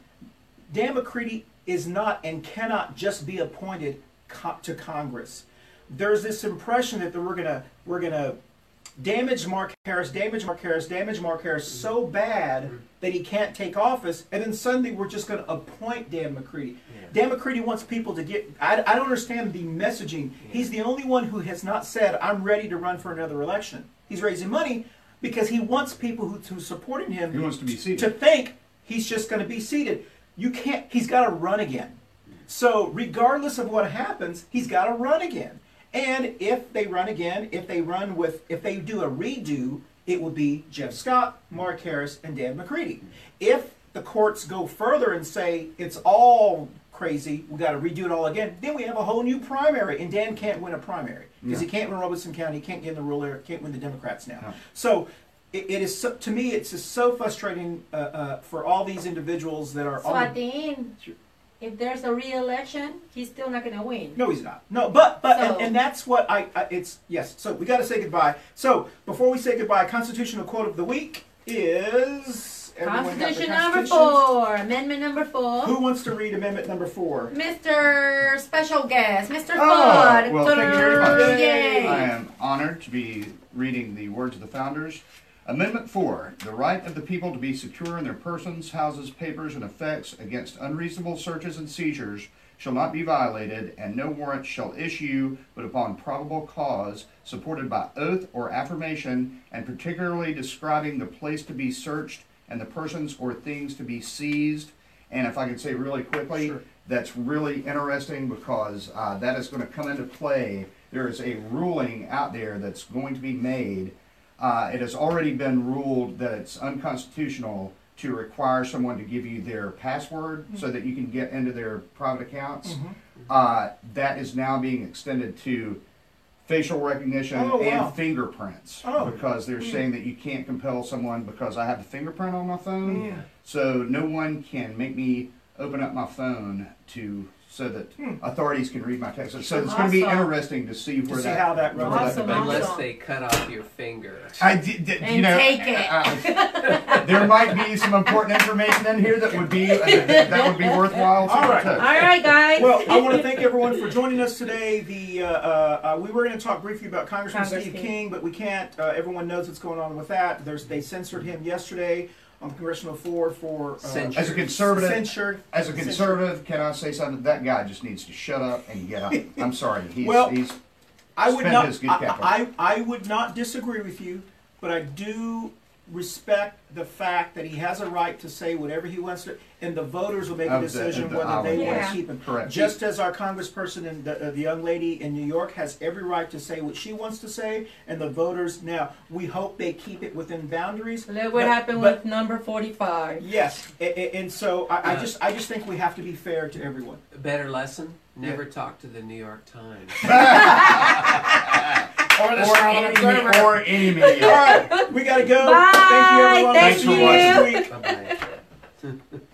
Speaker 1: Dan McCready is not and cannot just be appointed co- to Congress. There's this impression that we're gonna we're gonna damage Mark Harris, damage Mark Harris, damage Mark Harris so bad that he can't take office, and then suddenly we're just going to appoint Dan McCready. Dan McCready wants people to get. I, I don't understand the messaging. He's the only one who has not said, "I'm ready to run for another election." He's raising money because he wants people who who supported him
Speaker 4: He wants to be seated.
Speaker 1: to think he's just going to be seated. You can't. He's got to run again. So regardless of what happens, he's got to run again. And if they run again, if they run with, if they do a redo, it will be Jeff Scott, Mark Harris, and Dan McCready. If the courts go further and say it's all crazy, we got to redo it all again, then we have a whole new primary, and Dan can't win a primary because he can't win Robeson County, he can't get in the rural area, can't win the Democrats now.
Speaker 4: No.
Speaker 1: So. It, it is so, to me. It's just so frustrating uh, uh, for all these individuals that are.
Speaker 2: So
Speaker 1: on
Speaker 2: at the end, if there's a re-election, he's still not gonna win.
Speaker 1: No, he's not. No, but but
Speaker 2: So-
Speaker 1: and, and that's what I, I it's yes. So we got to say goodbye. So before we say goodbye, constitutional quote of the week is everyone
Speaker 2: Constitution number four, amendment number four.
Speaker 1: Who wants to read amendment number four?
Speaker 2: Mr. Special Guest, Mr.
Speaker 4: Oh,
Speaker 2: Fudd.
Speaker 4: well, thank you very much.
Speaker 2: Yay.
Speaker 4: I am honored to be reading the words of the founders. Amendment 4 The right of the people to be secure in their persons, houses, papers, and effects against unreasonable searches and seizures shall not be violated, and no warrant shall issue but upon probable cause, supported by oath or affirmation, and particularly describing the place to be searched and the persons or things to be seized. And if I could say really quickly,
Speaker 1: Sure.
Speaker 4: that's really interesting because uh, that is going to come into play. There is a ruling out there that's going to be made. Uh, it has already been ruled that it's unconstitutional to require someone to give you their password so that you can get into their private accounts. Uh, that is now being extended to facial recognition
Speaker 1: Oh, wow.
Speaker 4: and fingerprints
Speaker 1: Oh.
Speaker 4: because they're saying that you can't compel someone because I have a fingerprint on my phone.
Speaker 3: Yeah.
Speaker 4: So no one can make me open up my phone to so that authorities can read my text. So it's going to be
Speaker 2: Awesome.
Speaker 4: interesting to see where
Speaker 1: see
Speaker 4: that
Speaker 1: how that
Speaker 4: where
Speaker 1: runs.
Speaker 2: Awesome,
Speaker 4: develops.
Speaker 3: Unless
Speaker 2: Awesome.
Speaker 3: they cut off your finger.
Speaker 4: I did, did- you
Speaker 2: And
Speaker 4: know,
Speaker 2: take it.
Speaker 4: uh, there might be some important information in here that would be uh, that would be worthwhile. To
Speaker 1: All right.
Speaker 4: touch.
Speaker 2: All right, guys.
Speaker 1: Well, I want to thank everyone for joining us today. The uh, uh, uh, we were going to talk briefly about Congressman
Speaker 2: Congress
Speaker 1: Steve
Speaker 2: King.
Speaker 1: King, but we can't. Uh, everyone knows what's going on with that. There's they censored him yesterday on the congressional floor for uh,
Speaker 3: Censure.
Speaker 4: As a conservative,
Speaker 1: censured.
Speaker 4: as a conservative, can I say something? That guy just needs to shut up and get up. I'm sorry. He's,
Speaker 1: Well,
Speaker 4: he's
Speaker 1: I would
Speaker 4: spend
Speaker 1: not.
Speaker 4: his good
Speaker 1: I. I, I would not disagree with you, but I do respect the fact that he has a right to say whatever he wants to, and the voters will make a
Speaker 4: Of the-
Speaker 1: decision
Speaker 4: of the
Speaker 1: whether they
Speaker 4: island.
Speaker 1: want
Speaker 2: Yeah.
Speaker 1: to keep him.
Speaker 4: Correct.
Speaker 1: Just as our congressperson and the, uh, the young lady in New York has every right to say what she wants to say, and the voters now we hope they keep it within boundaries.
Speaker 2: Look what
Speaker 1: but-
Speaker 2: happened
Speaker 1: but-
Speaker 2: with number 45.
Speaker 1: Yes, a- a- and so I, I
Speaker 3: Uh,
Speaker 1: just I just think we have to be fair to everyone.
Speaker 3: Better lesson: never talk to the New York Times.
Speaker 4: or, or any, observer. or any media.
Speaker 1: All right, we gotta go.
Speaker 2: Bye.
Speaker 1: Thank you, everyone.
Speaker 2: Thank
Speaker 1: Thanks
Speaker 4: you.
Speaker 1: for
Speaker 3: watching. Bye.